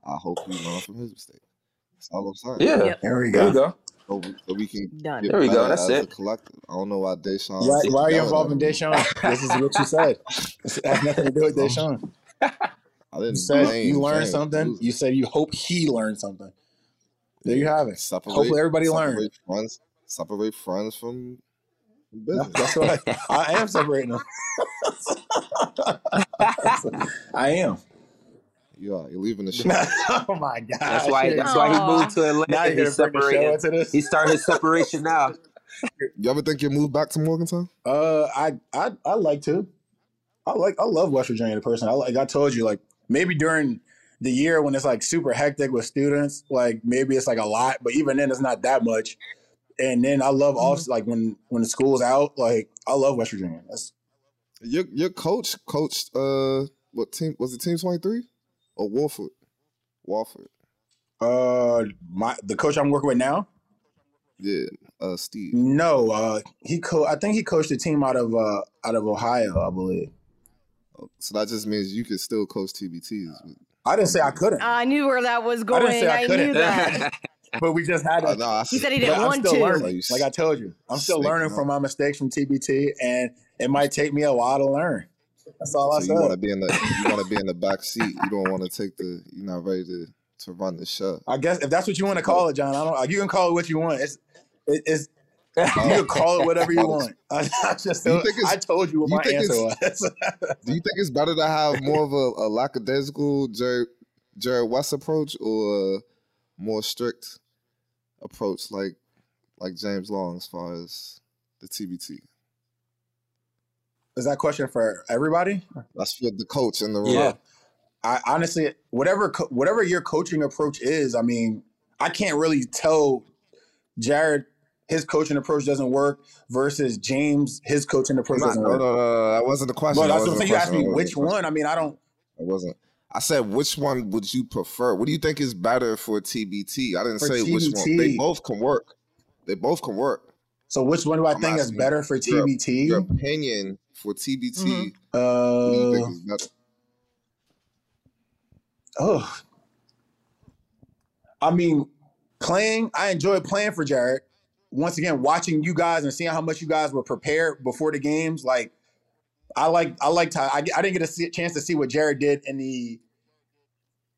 I hope he learned from his mistakes. That's all I'm saying.
Yeah.
Yep.
There we
There
go.
you go.
So, so we can
Done.
There we go, that's
as a
it.
collective. I don't know why Da'Sean.
Why,
keeps
why are you
yelling
involved in
me.
Da'Sean? this is what you said. It has nothing to do with um, Da'Sean.
I
You
didn't
said
blame
you learned
James.
something. You said you hope he learned something. There you have it.
Separate,
Hopefully everybody
separate
learned.
Friends, separate friends from from business.
That's what I, I am separating them. I am.
You are. You're leaving the show.
oh my god.
That's why. That's why he moved to Atlanta.
you're
He's
gonna bring the show
separating. He started his separation now.
You ever think you'll move back to Morgantown?
Uh, I I I like to. I like I love West Virginia. The person I like. I told you like maybe during the year when it's like super hectic with students, like maybe it's like a lot, but even then it's not that much. And then I love off like when when the school's out, like I love West Virginia. That's
Your your coach coached uh what team was it team twenty three? Or Wolford? Walford.
uh my the coach I'm working with now.
Yeah. Uh Steve.
No, uh he co- I think he coached a team out of uh out of Ohio, I believe.
So that just means you could still coach TBTs.
I didn't say I couldn't,
I knew where that was
I
going.
didn't say I
I, knew that.
but we just had
I
to.
know. I
He said he didn't want
still
to.
learning. Like I told you, I'm still
Sneaking
learning
up.
from my mistakes from TBT, and it might take me a while to learn. That's all I
So you want to
said.
be in the you want to be in the back seat. You don't want to take the. You're not ready to to run the show.
I guess if that's what you want to call it, John, I don't. You can call it what you want. It's it, it's you can call it whatever you want. I, I just
Do you think it's-
I told you what
you
my answer was.
Do you think it's better to have more of a, a lackadaisical Jarrod, Jarrod West approach or a more strict approach like like James Long as far as the TBT?
Is that question for everybody?
That's for the coach in the room.
Yeah.
I honestly, whatever whatever your coaching approach is, I mean, I can't really tell Jarrod his coaching approach doesn't work versus James his coaching approach
Not-
doesn't
no, no,
work.
no, no, that wasn't the question.
But
That
that's what I'm
wasn't
saying. You
the
asked me which one. I mean, I don't.
It wasn't. I said which one would you prefer? What do you think is better for TBT? I didn't
For
say which one. They both can work. They both can work.
So which one do I
I'm
think is better for TBT?
Your opinion for TBT.
Mhm.
What do you
Uh,
think is better?
oh, I mean, playing. I enjoyed playing for Jarrod. Once again, watching you guys and seeing how much you guys were prepared before the games, like I like. I liked how I, I didn't get a see- chance to see what Jarrod did in the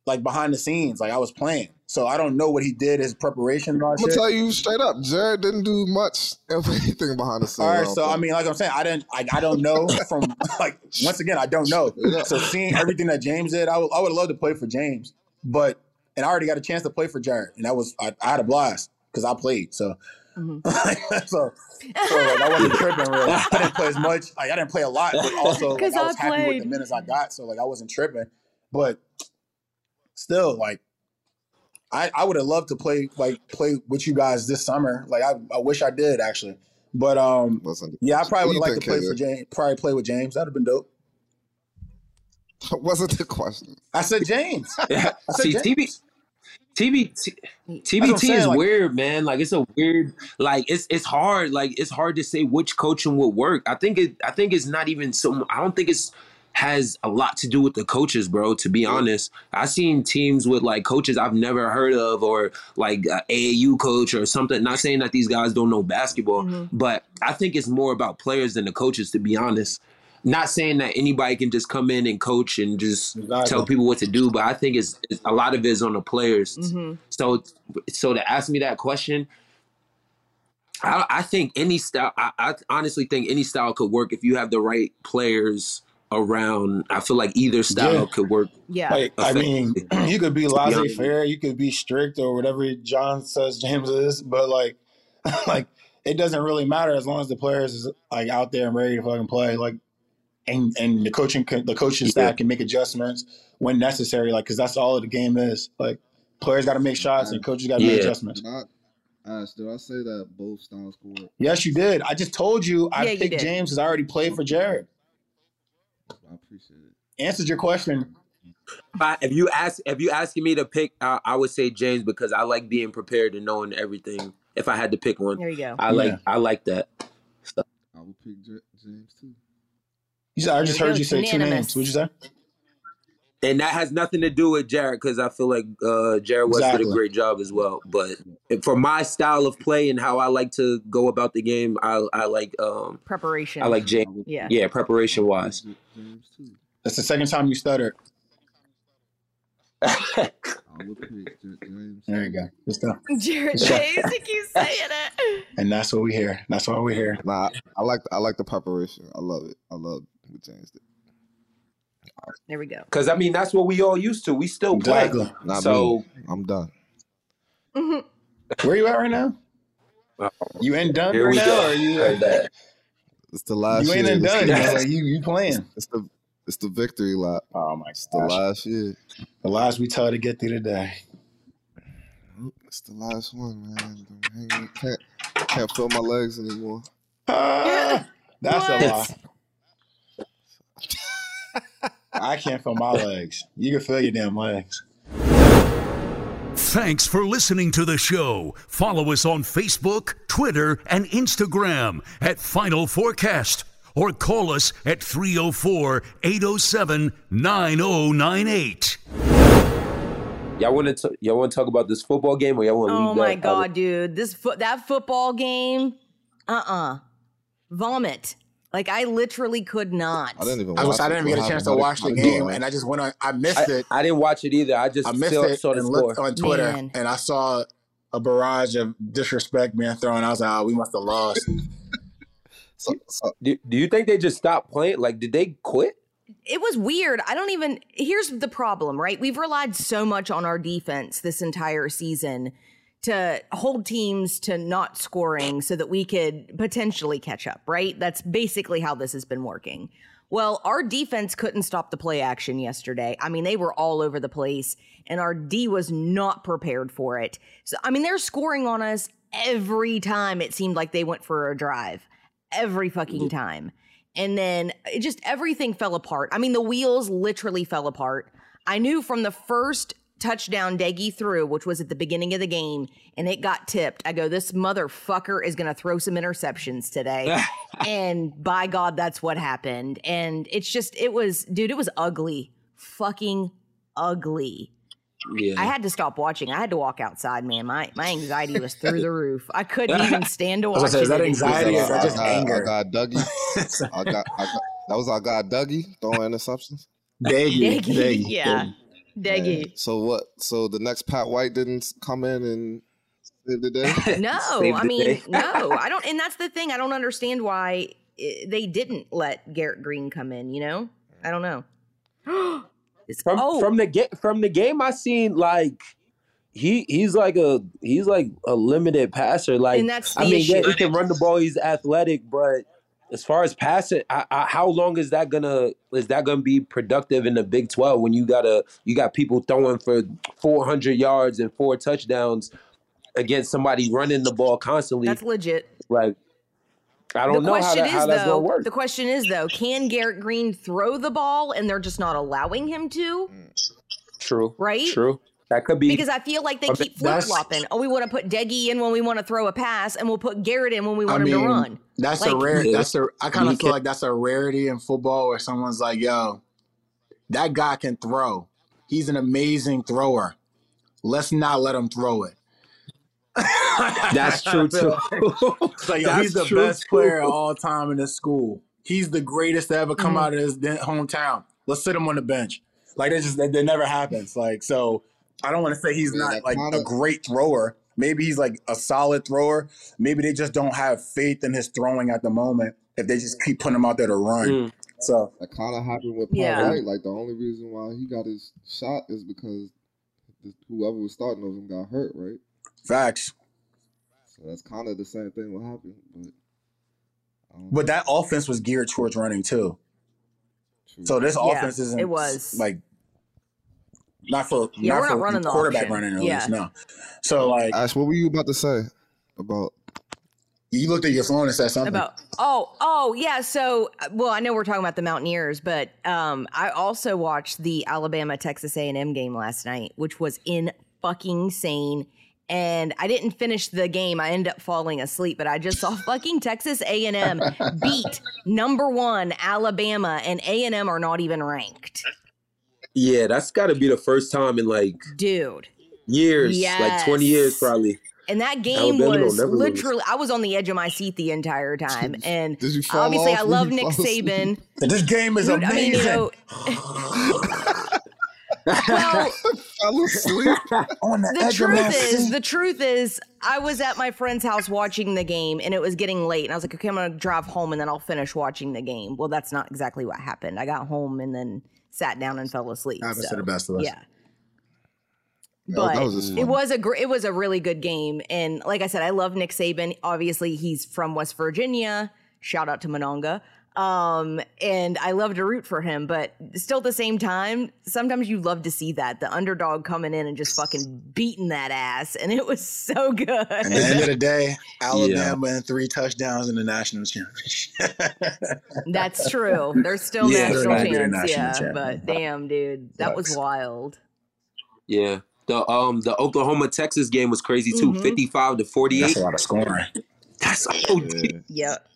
like behind the scenes. Like I was playing, so I don't know what he did his preparation
I'm gonna
shit.
tell you straight up, Jarrod didn't do much of anything behind the scenes.
All right,
don't
so I mean, like I'm saying, I didn't, I, I don't know from like once again, I don't know. So seeing everything that James did, I would, I would love to play for James, but and I already got a chance to play for Jarrod, and that was I, I had a blast because I played. So,
Mhm.
so, so like, I wasn't tripping. Really, I didn't play as much. Like, I didn't play a lot, but also like,
'Cause
I was
I
happy with the minutes I got. So like I wasn't tripping, but still like. I, I would have loved to play like play with you guys this summer. Like I, I wish I did actually. But um
wasn't.
yeah, I probably would like to play
think,
for James. Probably play with James. That'd have been dope.
wasn't the question.
I said James.
Yeah.
I said
See,
James.
TB, TB, TBT
saying,
is
like-
weird, man. Like it's a weird, like it's it's hard. Like it's hard to say which coaching would work. I think it. I think it's not even so. I don't think it's has a lot to do with the coaches, bro. To be honest, I've seen teams with like coaches I've never heard of, or like a AAU coach or something. Not saying that these guys don't know basketball,
Mhm.
but I think it's more about players than the coaches. To be honest, not saying that anybody can just come in and coach and just
Exactly.
tell people what to do, but I think it's, it's a lot of it is on the players.
Mhm.
So, so to ask me that question, I, I think any style. I, I honestly think any style could work if you have the right players around. I feel like either style
Yeah.
could work.
Yeah.
Like I mean, you could be
be
laissez
honest.
faire, you could be strict or whatever John says James is, but like, like it doesn't really matter as long as the players is like out there and ready to fucking play. Like, and and the coaching can, the coaching
Yeah.
staff can make adjustments when necessary. Like, because that's all the game is. Like, players got to make shots and coaches got to make adjustments.
Did I, Ash, did I say that both styles could work?
Yes, you did. I just told you I
Yeah,
picked
did.
James because I already played for Jarrod.
I appreciate it.
Answered your question.
If, I, if you ask, if you asking me to pick, I, I would say James because I like being prepared and knowing everything. If I had to pick one,
There you go.
I like
Yeah.
I like that.
I would pick James too.
You said, I just heard you say two names. What'd you say?
And that has nothing to do with Jarrod because I feel like uh, Jarrod West did a great job as well. But for my style of play and how I like to go about the game, I, I like um,
Preparation.
I like James.
Yeah.
Yeah, preparation wise.
That's the second time you stuttered.
I would pick J- James.
There you go. Good stuff.
Jarrod James, you keep saying it.
And that's what we hear. That's why we're here.
Nah, I, I like I like the preparation. I love it. I love what James did.
There we go.
Because I mean, that's what we all used to. We still play.
Exactly.
Not
So
me. I'm done.
Mhm.
Where you at right now? You ain't done
here
right
we
now,
go.
or you?
Heard that.
It's the last
You ain't
year.
even
It's
done.
the-
You, know, like, you you playing?
It's the it's the victory lap.
Oh my
It's the last year.
The last we tell to get through today.
It's the last one, man. I'm Can't can't feel my legs anymore.
Ah, that's
What?
a lie. I can't feel my legs. You can feel your damn legs.
Thanks for listening to the show. Follow us on Facebook, Twitter, and Instagram at Final Fourcast or call us at 304 807 9098.
Y'all want to y'all want to talk about this football game or y'all want to leave
Oh my
that
god, dude. This foot that football game, uh-uh. Vomit. Like I literally could not.
I didn't even.
I, was,
watch
I didn't even get a chance to watch the
did- how did it
game, and I just went on. I missed
I,
it.
I didn't watch it either. I just
I missed
saw,
it
saw the
and looked on Twitter,
Man.
and I saw a barrage of disrespect being thrown. I was like, oh, we must have lost.
So, so,
Do, do you think they just stopped playing? Like, did they quit?
it was weird. I don't even. Here's the problem, right? We've relied so much on our defense this entire season to hold teams to not scoring so that we could potentially catch up, right? That's basically how this has been working. Well, our defense couldn't stop the play action yesterday. I mean, they were all over the place, and our D was not prepared for it. So, I mean, they're scoring on us every time it seemed like they went for a drive. Every fucking time. And then it just everything fell apart. I mean, the wheels literally fell apart. I knew from the first touchdown Doege threw, which was at the beginning of the game, and it got tipped. I go, this motherfucker is going to throw some interceptions today. and by God, that's what happened. And it's just, it was, dude, it was ugly. Fucking ugly.
Yeah.
I had to stop watching. I had to walk outside, man. My my anxiety was through the roof. I couldn't even stand to watch
gonna say,
it.
is that anxiety or oh, is that
I
just
got,
anger?
I got Dougie. I got, I got that was our guy Dougie throwing interceptions.
Daggy,
Deggy,
Daggy.
yeah. Doege.
Yeah. So what? So the next Pat White didn't come in and save the day.
No,
Save
I mean, no, I don't. And that's the thing. I don't understand why they didn't let Garrett Greene come in. You know, I don't know. It's-
from
oh,
from the get from the game I seen like he he's like a he's like a limited passer. Like
And that's
I
the
mean, yeah, he can run the ball. He's athletic, but as far as passing, I, I, how long is that gonna is that gonna be productive in the Big Twelve when you gotta you got people throwing for four hundred yards and four touchdowns against somebody running the ball constantly?
that's legit.
like I don't
the
know how,
question
that, how
is
that's
though.
gonna work.
The question is though, can Garrett Greene throw the ball and they're just not allowing him to?
True,
Right?
True. That could be
Because I feel like they keep flip flopping. Oh, we want to put Doege in when we want to throw a pass, and we'll put Garrett in when we
I
want him
mean,
to run.
that's a
Like-
rare.
Yeah.
That's a. I kind of feel
can-
like that's a rarity in football where someone's like, "Yo, that guy can throw. He's an amazing thrower. Let's not let him throw it."
that's true too.
It's like, yo,
That's
he's the best
too.
player of all time in this school. He's the greatest to ever
Mm-hmm.
come out of his hometown. Let's sit him on the bench. Like that just that, that never happens. Like so, I don't want to say he's
Yeah,
not
that
like
kinda-
a great thrower. Maybe he's like a solid thrower. Maybe they just don't have faith in his throwing at the moment. If they just keep putting him out there to run,
Mm.
so
That kind of happened with Pat
Yeah.
White. Like the only reason why he got his shot is because whoever was starting over him got hurt, right?
facts.
So that's kind of the same thing what happened. But,
But that offense was geared towards running too.
True.
So this
Yeah,
offense isn't
it was.
like not for
Yeah,
not
we're not
for
running the
quarterback
option.
running at
Yeah.
least. No. So like
Ash, what were you about to say about?
you looked at your phone and said something.
About oh oh yeah so uh, well I know we're talking about the Mountaineers but um I also watched the Alabama Texas A&M game last night which was in fucking sane and I didn't finish the game I ended up falling asleep but I just saw fucking Texas A&M beat number 1 Alabama and A&M are not even ranked
Yeah, that's got to be the first time in like
Dude.
years, like twenty years probably.
And that game
Alabama
was
never lose.
literally, I was on the edge of my seat the entire time. And
Did you fall
obviously,
off
I
when
love
you
Nick? Saban.
This game is
Dude, I
amazing.
mean, you know, well,
Fell asleep.
on the,
the
edge of my
truth is,
seat.
the truth is, I was at my friend's house watching the game, and it was getting late, and I was like, okay, I'm gonna drive home, and then I'll finish watching the game. Well, that's not exactly what happened. I got home and then sat down and fell asleep.
Happens
so,
the best of us.
Yeah.
That-
But
that was
it was a gr- it was a really good game, and like I said, I love Nick Saban. Obviously, he's from West Virginia. Shout out to Monongah. Um, and I love to root for him, but still at the same time, sometimes you love to see that the underdog coming in and just fucking beating that ass, and it was so good.
At the end of the day, Alabama and three touchdowns in the national championship.
That's true. There's still
Yeah,
national
they're gonna be the
chance,
national
yeah.
champion.
But damn, dude, that was wild.
Yeah. The um the Oklahoma Texas game was crazy too,
Mhm.
55 to 48.
That's a lot of scoring.
That's so
Yeah,
Yep.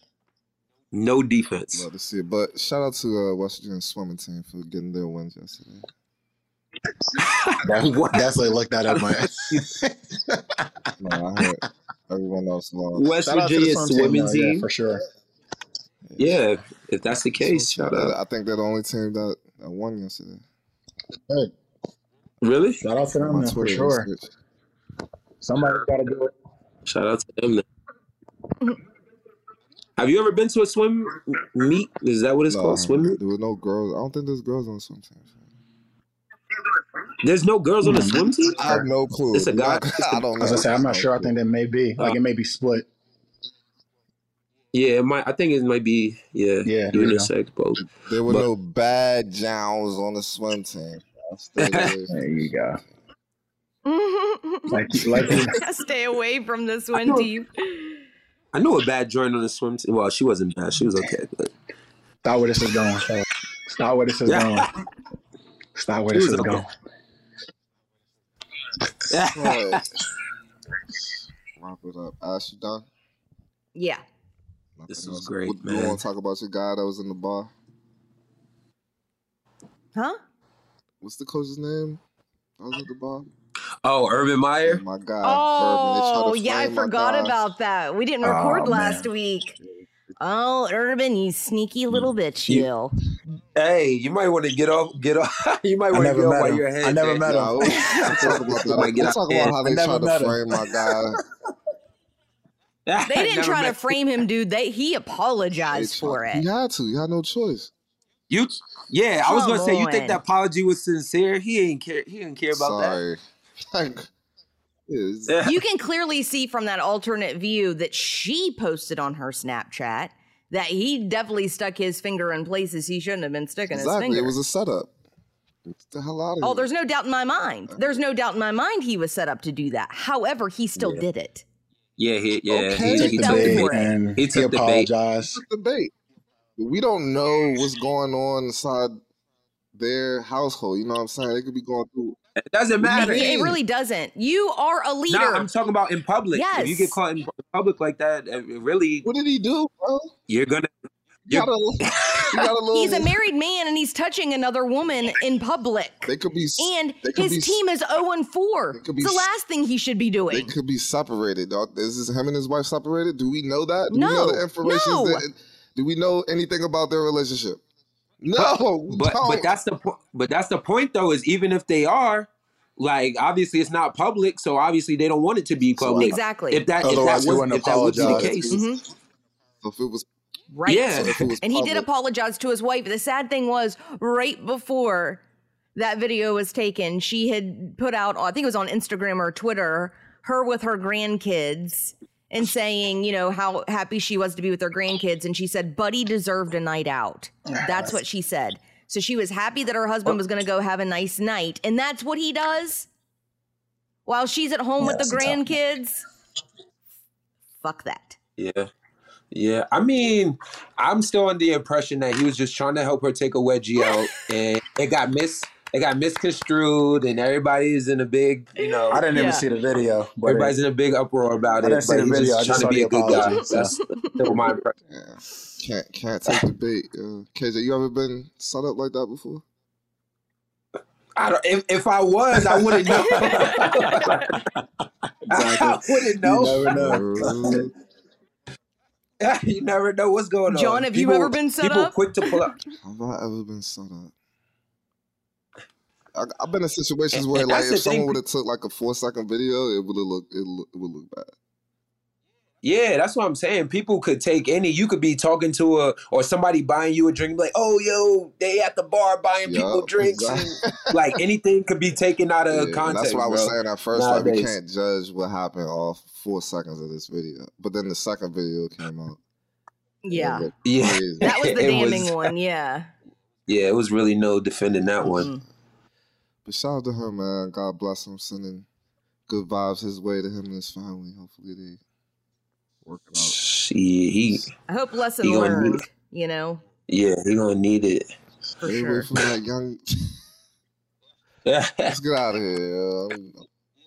No defense.
love to see it. But shout out to uh, West Virginia swimming team for getting their wins yesterday.
That, definitely look that up, man.
No, I heard everyone else lost.
West
Shout out to the
Virginia
swim
swimming
though, yeah,
team.
for sure.
Yeah, if that's the case,
So,
shout out.
I think they're the only team that, that won yesterday.
Good.
Really?
Shout out to them man, for sure. Somebody's got to do it.
Shout out to them. Then. Have you ever been to a swim meet? Is that what it's
No,
called? Swim meet?
there were no girls. I don't think there's girls on the swim team.
There's no girls on the swim team.
I have no clue.
It's a guy-
I don't know.
As I say, I'm not sure. I think there may be. Like uh, it may be split.
Yeah, it might. I think it might be. Yeah,
Yeah, there you go.
unisex both.
there were
but-
no bad jowls on the swim team. I stayed away from
There you go.
like,
Like, like
stay away from the swim team.
I knew a bad joint on the swim team. Well, she wasn't bad. She was okay. But
stop where this is going. Stop, stop where this is going. Stop where this is
okay.
going.
Alright. Wrap it up. Ash, you done?
Yeah.
Nothing
This was
else.
great,
What- You
man.
want to talk about your guy that was in the bar?
Huh?
What's the coach's name? That was at the bar.
Oh, Urban Meyer.
Oh my guy.
Oh,
Urban. They tried to oh,
yeah, I forgot
guy.
about that. We didn't
Oh,
record
man.
last week. Oh, Urban, you sneaky mm. little bitch,
You-
you.
Hey, you might want to get off. Get off. you might want to get off
met
while
him.
you're.
I never met him.
we'll, we'll talk about that.
Might get
We'll
out
talk about how they
never
tried to
met him.
frame my guy.
They didn't try to frame him, dude. They he apologized
tried-
for
He had to. He had no choice.
You. Yeah, I was gonna say. You think
on.
that apology was sincere? He ain't care. He didn't care about that.
Sorry. Like, yeah.
You can clearly see from that alternate view that she posted on her Snapchat that he definitely stuck his finger in places he shouldn't have been sticking his
exactly.
finger.
It was a setup. Get the hell out of oh, here.
Oh, there's no doubt in my mind. Uh. There's no doubt in my mind he was set up to do that. However, he still
Yeah.
did it.
Yeah, he, yeah.
Okay.
He,
Took
he
the
took the
bait
for
bait.
it.
and
He
he,
took the bait.
apologized.
We don't know what's going on inside their household. You know what I'm saying? They could be going through.
It doesn't matter.
it really doesn't. You are a leader.
Nah, I'm talking about in public. If you get caught in public like that, uh, really,
What did he do, bro?
you're gonna.
You
You're,
got a, you got a little.
he's a married man and he's touching another woman in public.
They could be.
And
could
his
be-
team is 0 and 4.
They could be
It's the last thing he should be doing.
They could be separated. dog. Is this him and his wife separated? Do we know that? Do we
No,
know the information?
no.
That, do we know anything about their relationship? No, we
but but that's the point. But that's the point, though. Is even if they are, like, obviously it's not public, so obviously they don't want it to be public.
Exactly.
If that if that was
wouldn't
if that would be the
apologize.
case,
Mhm.
If it was,
Right.
Yeah.
so if it was
And he did apologize to his wife. The sad thing was, right before that video was taken, she had put out, I think it was on Instagram or Twitter, her with her grandkids and saying, you know, how happy she was to be with her grandkids. And she said, Buddy deserved a night out. That's what she said. So she was happy that her husband was going to go have a nice night. And that's what he does while she's at home with the
it's a tough one.
grandkids. Fuck that.
yeah, yeah. I mean, I'm still under the impression that he was just trying to help her take a wedgie out, and it got mis it got misconstrued, and everybody's in a big, you know,
I didn't
Yeah.
even see the video. But
everybody's in a big uproar about
I
it.
didn't see
But
the
he's
video, I
just
just
trying to
saw
be a
the
good guy.
apology,
That's still my impression.
yeah, can't can't take the bait. Uh, KJ, you ever been set up like that before?
I don't, if, if I was, I wouldn't know. I wouldn't know.
You never know.
You never know what's going on.
John, have you ever been set
people
up?
People quick to pull up.
have I ever been set up? I, I've been in situations
And-
where,
and
like, if someone would have took like a four second video, it would have looked, it, look, it would look bad.
Yeah, that's what I'm saying. People could take any. You could be talking to a or somebody buying you a drink, like, oh, yo, they at the bar buying people drinks.
exactly.
And, like anything could be taken out of
Yeah,
context.
that's what I was
bro.
saying at first. Like, we can't judge what happened off four seconds of this video. But then the second video came out.
Yeah.
Yeah.
That was the damning
was-
one. Yeah.
Yeah, it was really no defending that one.
But shout out to her, man. God bless him. Sending good vibes his way to him and his family. Hopefully they work it out.
She, he,
I hope lesson
He gonna
learned.
need-
You know,
yeah, he gonna need it.
for
Stay away
sure.
from that young. Let's get out of here.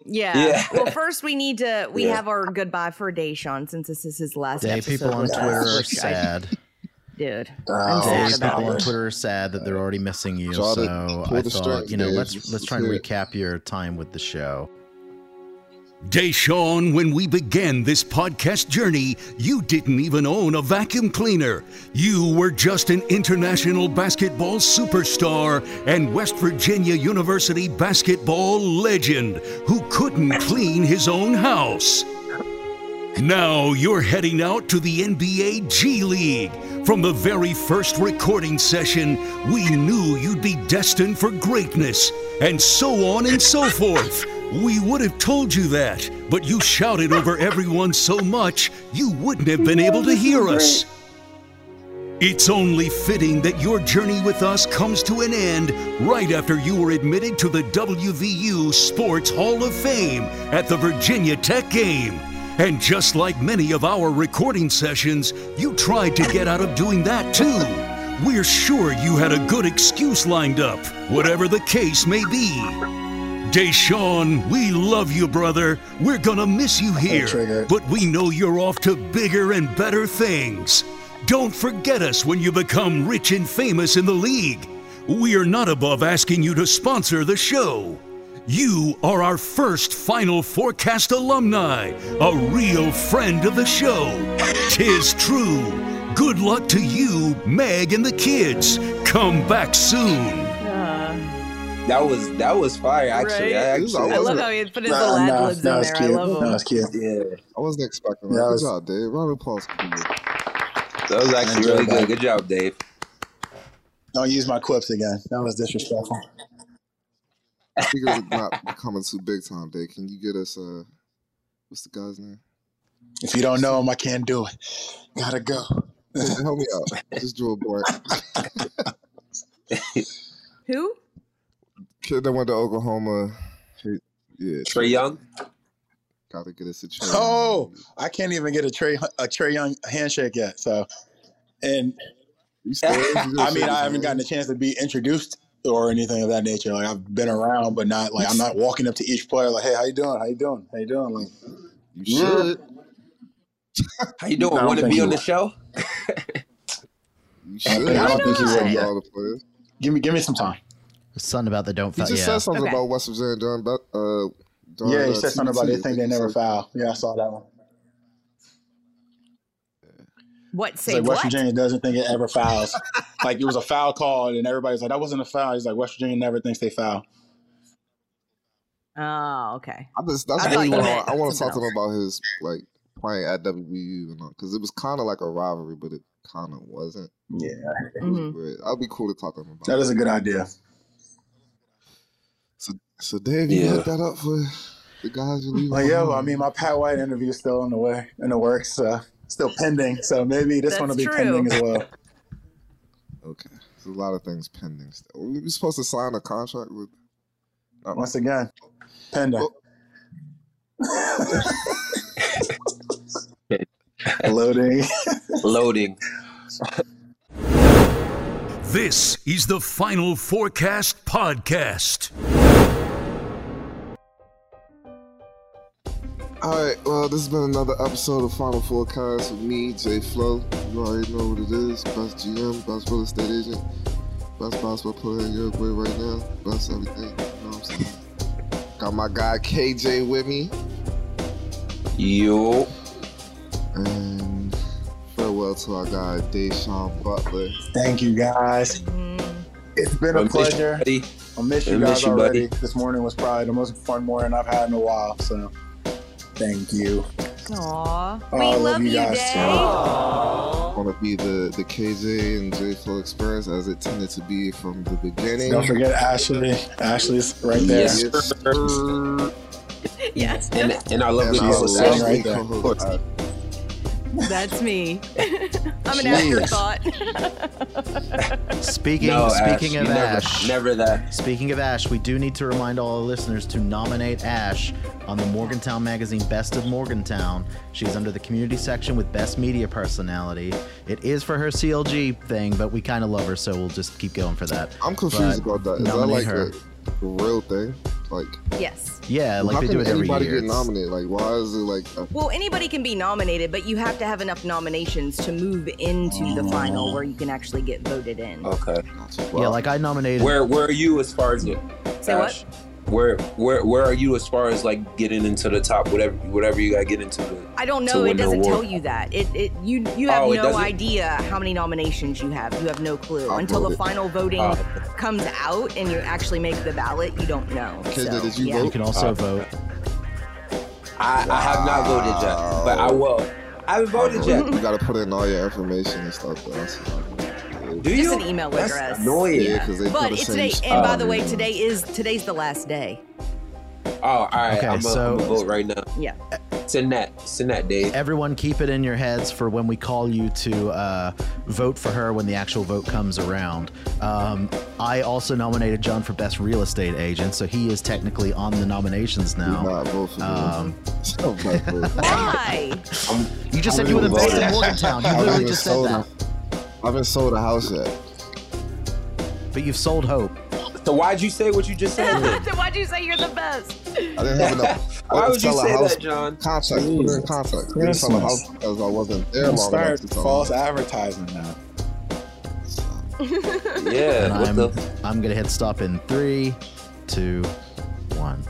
Yeah.
Yeah.
Well, first we need to we
Yeah.
have our goodbye for Da'Sean since this is his last
Day
episode.
people on Twitter
us,
are sad.
Dude.
Oh,
I'm sad
Day
about
people on
it.
Twitter are sad that they're already missing you.
Try to
So
pull
I
the
thought,
strings,
you know,
Dave.
let's
Let's
let's try and
hear
recap your time with the show.
Da'Sean, when we began this podcast journey, you didn't even own a vacuum cleaner. You were just an international basketball superstar and West Virginia University basketball legend who couldn't clean his own house. Now you're heading out to the NBA G League. From the very first recording session, we knew you'd be destined for greatness, and so on and so forth. We would have told you that, but you shouted over everyone so much you wouldn't have been able to hear us. It's only fitting that your journey with us comes to an end right after you were admitted to the WVU Sports Hall of Fame at the Virginia Tech game. And just like many of our recording sessions, you tried to get out of doing that too. We're sure you had a good excuse lined up, whatever the case may be. Da'Sean, we love you, brother. We're gonna miss you here, but we know you're off to bigger and better things. Don't forget us when you become rich and famous in the league. We are not above asking you to sponsor the show. You are our first Final Fourcast alumni, a real friend of the show. Tis true. Good luck to you, Meg, and the kids. Come back soon.
That was that was fire. Actually,
Right?
I
This
actually,
I love
wasn't-
how he put his
Nah,
little ad
nah,
in
was
there. I love
That
them.
was cute.
yeah,
I wasn't expecting that.
That
Good
was-
job, Dave. Round of applause. for you.
that was actually really
that.
good. Good job, Dave.
Don't use my quips again. That was disrespectful.
Speaking of not becoming too big time, Dave, can you get us uh, what's the guy's name?
If you don't know him, I can't do it. Gotta go.
Help me out. Just do a blank.
Who?
Kid that went to Oklahoma. He- yeah,
Trae Young.
Gotta get us a Trae.
Oh, I can't even get a Trae a Trae Young handshake yet. So, and
You scared? You gonna
I mean, I haven't gotten a chance to be introduced or anything of that nature. Like I've been around, but not like I'm not walking up to each player like, "Hey, how you doing? How you doing? How you doing?" Like,
You should.
How you doing? Want to be
he
on the
will.
show?
You
I
should.
don't
think- I don't think he
All
would
the players.
give me give me some time.
Something about the don't
He
foul.
just
Yeah.
said something
Okay.
about West Virginia during, bet- uh, during
Yeah, he
uh,
said something about they think they never
said-
foul. Yeah, I saw that one.
What?
It's
Say
like West
what?
Virginia doesn't think it ever fouls. like it was a foul call, and everybody's like, "That wasn't a foul." He's like, "West Virginia never thinks they foul."
Oh, okay.
I just, that's
I
really
you
what I, I want to talk to
something
him about his like playing at WVU and because it was kind of like a rivalry, but it kind of wasn't.
Yeah,
It was
Mhm.
I'd be cool to talk to him about.
that is a good idea.
So, so Dave, you
Yeah.
look that up for the guys you leave.
Like, yeah, well, I mean, my Pat White interview is still in the way, in the works, uh, still pending. So maybe this one will be
true.
pending as well.
okay. There's a lot of things pending. Still. We were supposed to sign a contract with. not-
Once again, pending.
Well-
Loading.
Loading.
This is the Final Fourcast Podcast.
All right. Well, this has been another episode of Final Fourcast with me, Jay Flow. You already know what it is. Best GM, best real estate agent. best basketball player in Uruguay right now. Best everything. You know what I'm saying? Got my guy KJ with me.
Yo.
And farewell to our guy Da'Sean Butler.
Thank you guys. Mm-hmm. It's been a
I miss you,
pleasure. I miss
I
you
miss
guys
you,
already.
buddy.
This morning was probably the most fun morning I've had in a while. So thank you.
Aw.
Oh,
we
I love
love
you
you,
guys,
Dave.
too.
Want to be the the KJ and J Flow experience as it tended to be from the beginning.
Don't forget Ashley. Ashley's right there.
Yes.
Yes,
And and I love
And
the
our
co-host,
right
lovely
there.
Co-host,
that's me. I'm an afterthought.
Speaking
No,
speaking
Ash,
of
you never,
Ash,
never that.
speaking of Ash, we do need to remind all our listeners to nominate Ash on the Morgantown magazine Best of Morgantown. She's under the community section with Best Media Personality. It is for her CLG thing, but we kind of love her, so we'll just keep going for that.
I'm confused
But
about that. Is that
nominate
like
her.
a, a real thing? Like,
yes.
Yeah, like
how
they
can
do it every
anybody
year.
get nominated? Like, why is it like? A,
Well, anybody can be nominated, but you have to have enough nominations to move into the final where you can actually get voted in.
Okay.
yeah, like I nominated.
Where where are you as far as it?
Say what?
Where where where are you as far as like getting into the top? Whatever whatever you got to get into. The,
I don't know. It doesn't tell you that. It, it you you have
Oh,
no idea how many nominations you have. You have no clue
I
until the
voted.
final voting
Oh.
comes out and you actually make the ballot. You don't know.
Okay,
So,
did you
yeah.
you can also
Uh,
vote.
I, I have not voted yet, but I will. I haven't voted yet.
you got to put in all your information and stuff. Though. That's,
Do
Just
you?
an email
That's
address.
Annoying.
yeah, because they
But
put the
it's
same
today, and by the way, today is today's the last day.
Oh, all right.
Okay,
I'm gonna
so-
vote right now.
Yeah.
Send that. Send that, Dave.
Everyone, keep it in your heads for when we call you to uh, vote for her when the actual vote comes around. Um, I also nominated John for best real estate agent, so he is technically on the nominations now.
not vote for
Um,
me. Don't vote.
Why?
You just
I'm
said you were the best
vote.
in Morgantown. You literally just said
sold
that.
A- I haven't sold a house yet.
But you've sold hope.
So why'd you say what you just said? then?
Then Why'd you say you're the best?
I didn't have enough. I
Why
didn't
would you
sell a
say
house
that, John?
Context. Put it in
Jesus
context. I didn't sell a house because I wasn't there long
start
enough to
false
house.
advertising now.
Yeah.
And I'm
the?
I'm gonna hit stop in three, two, one.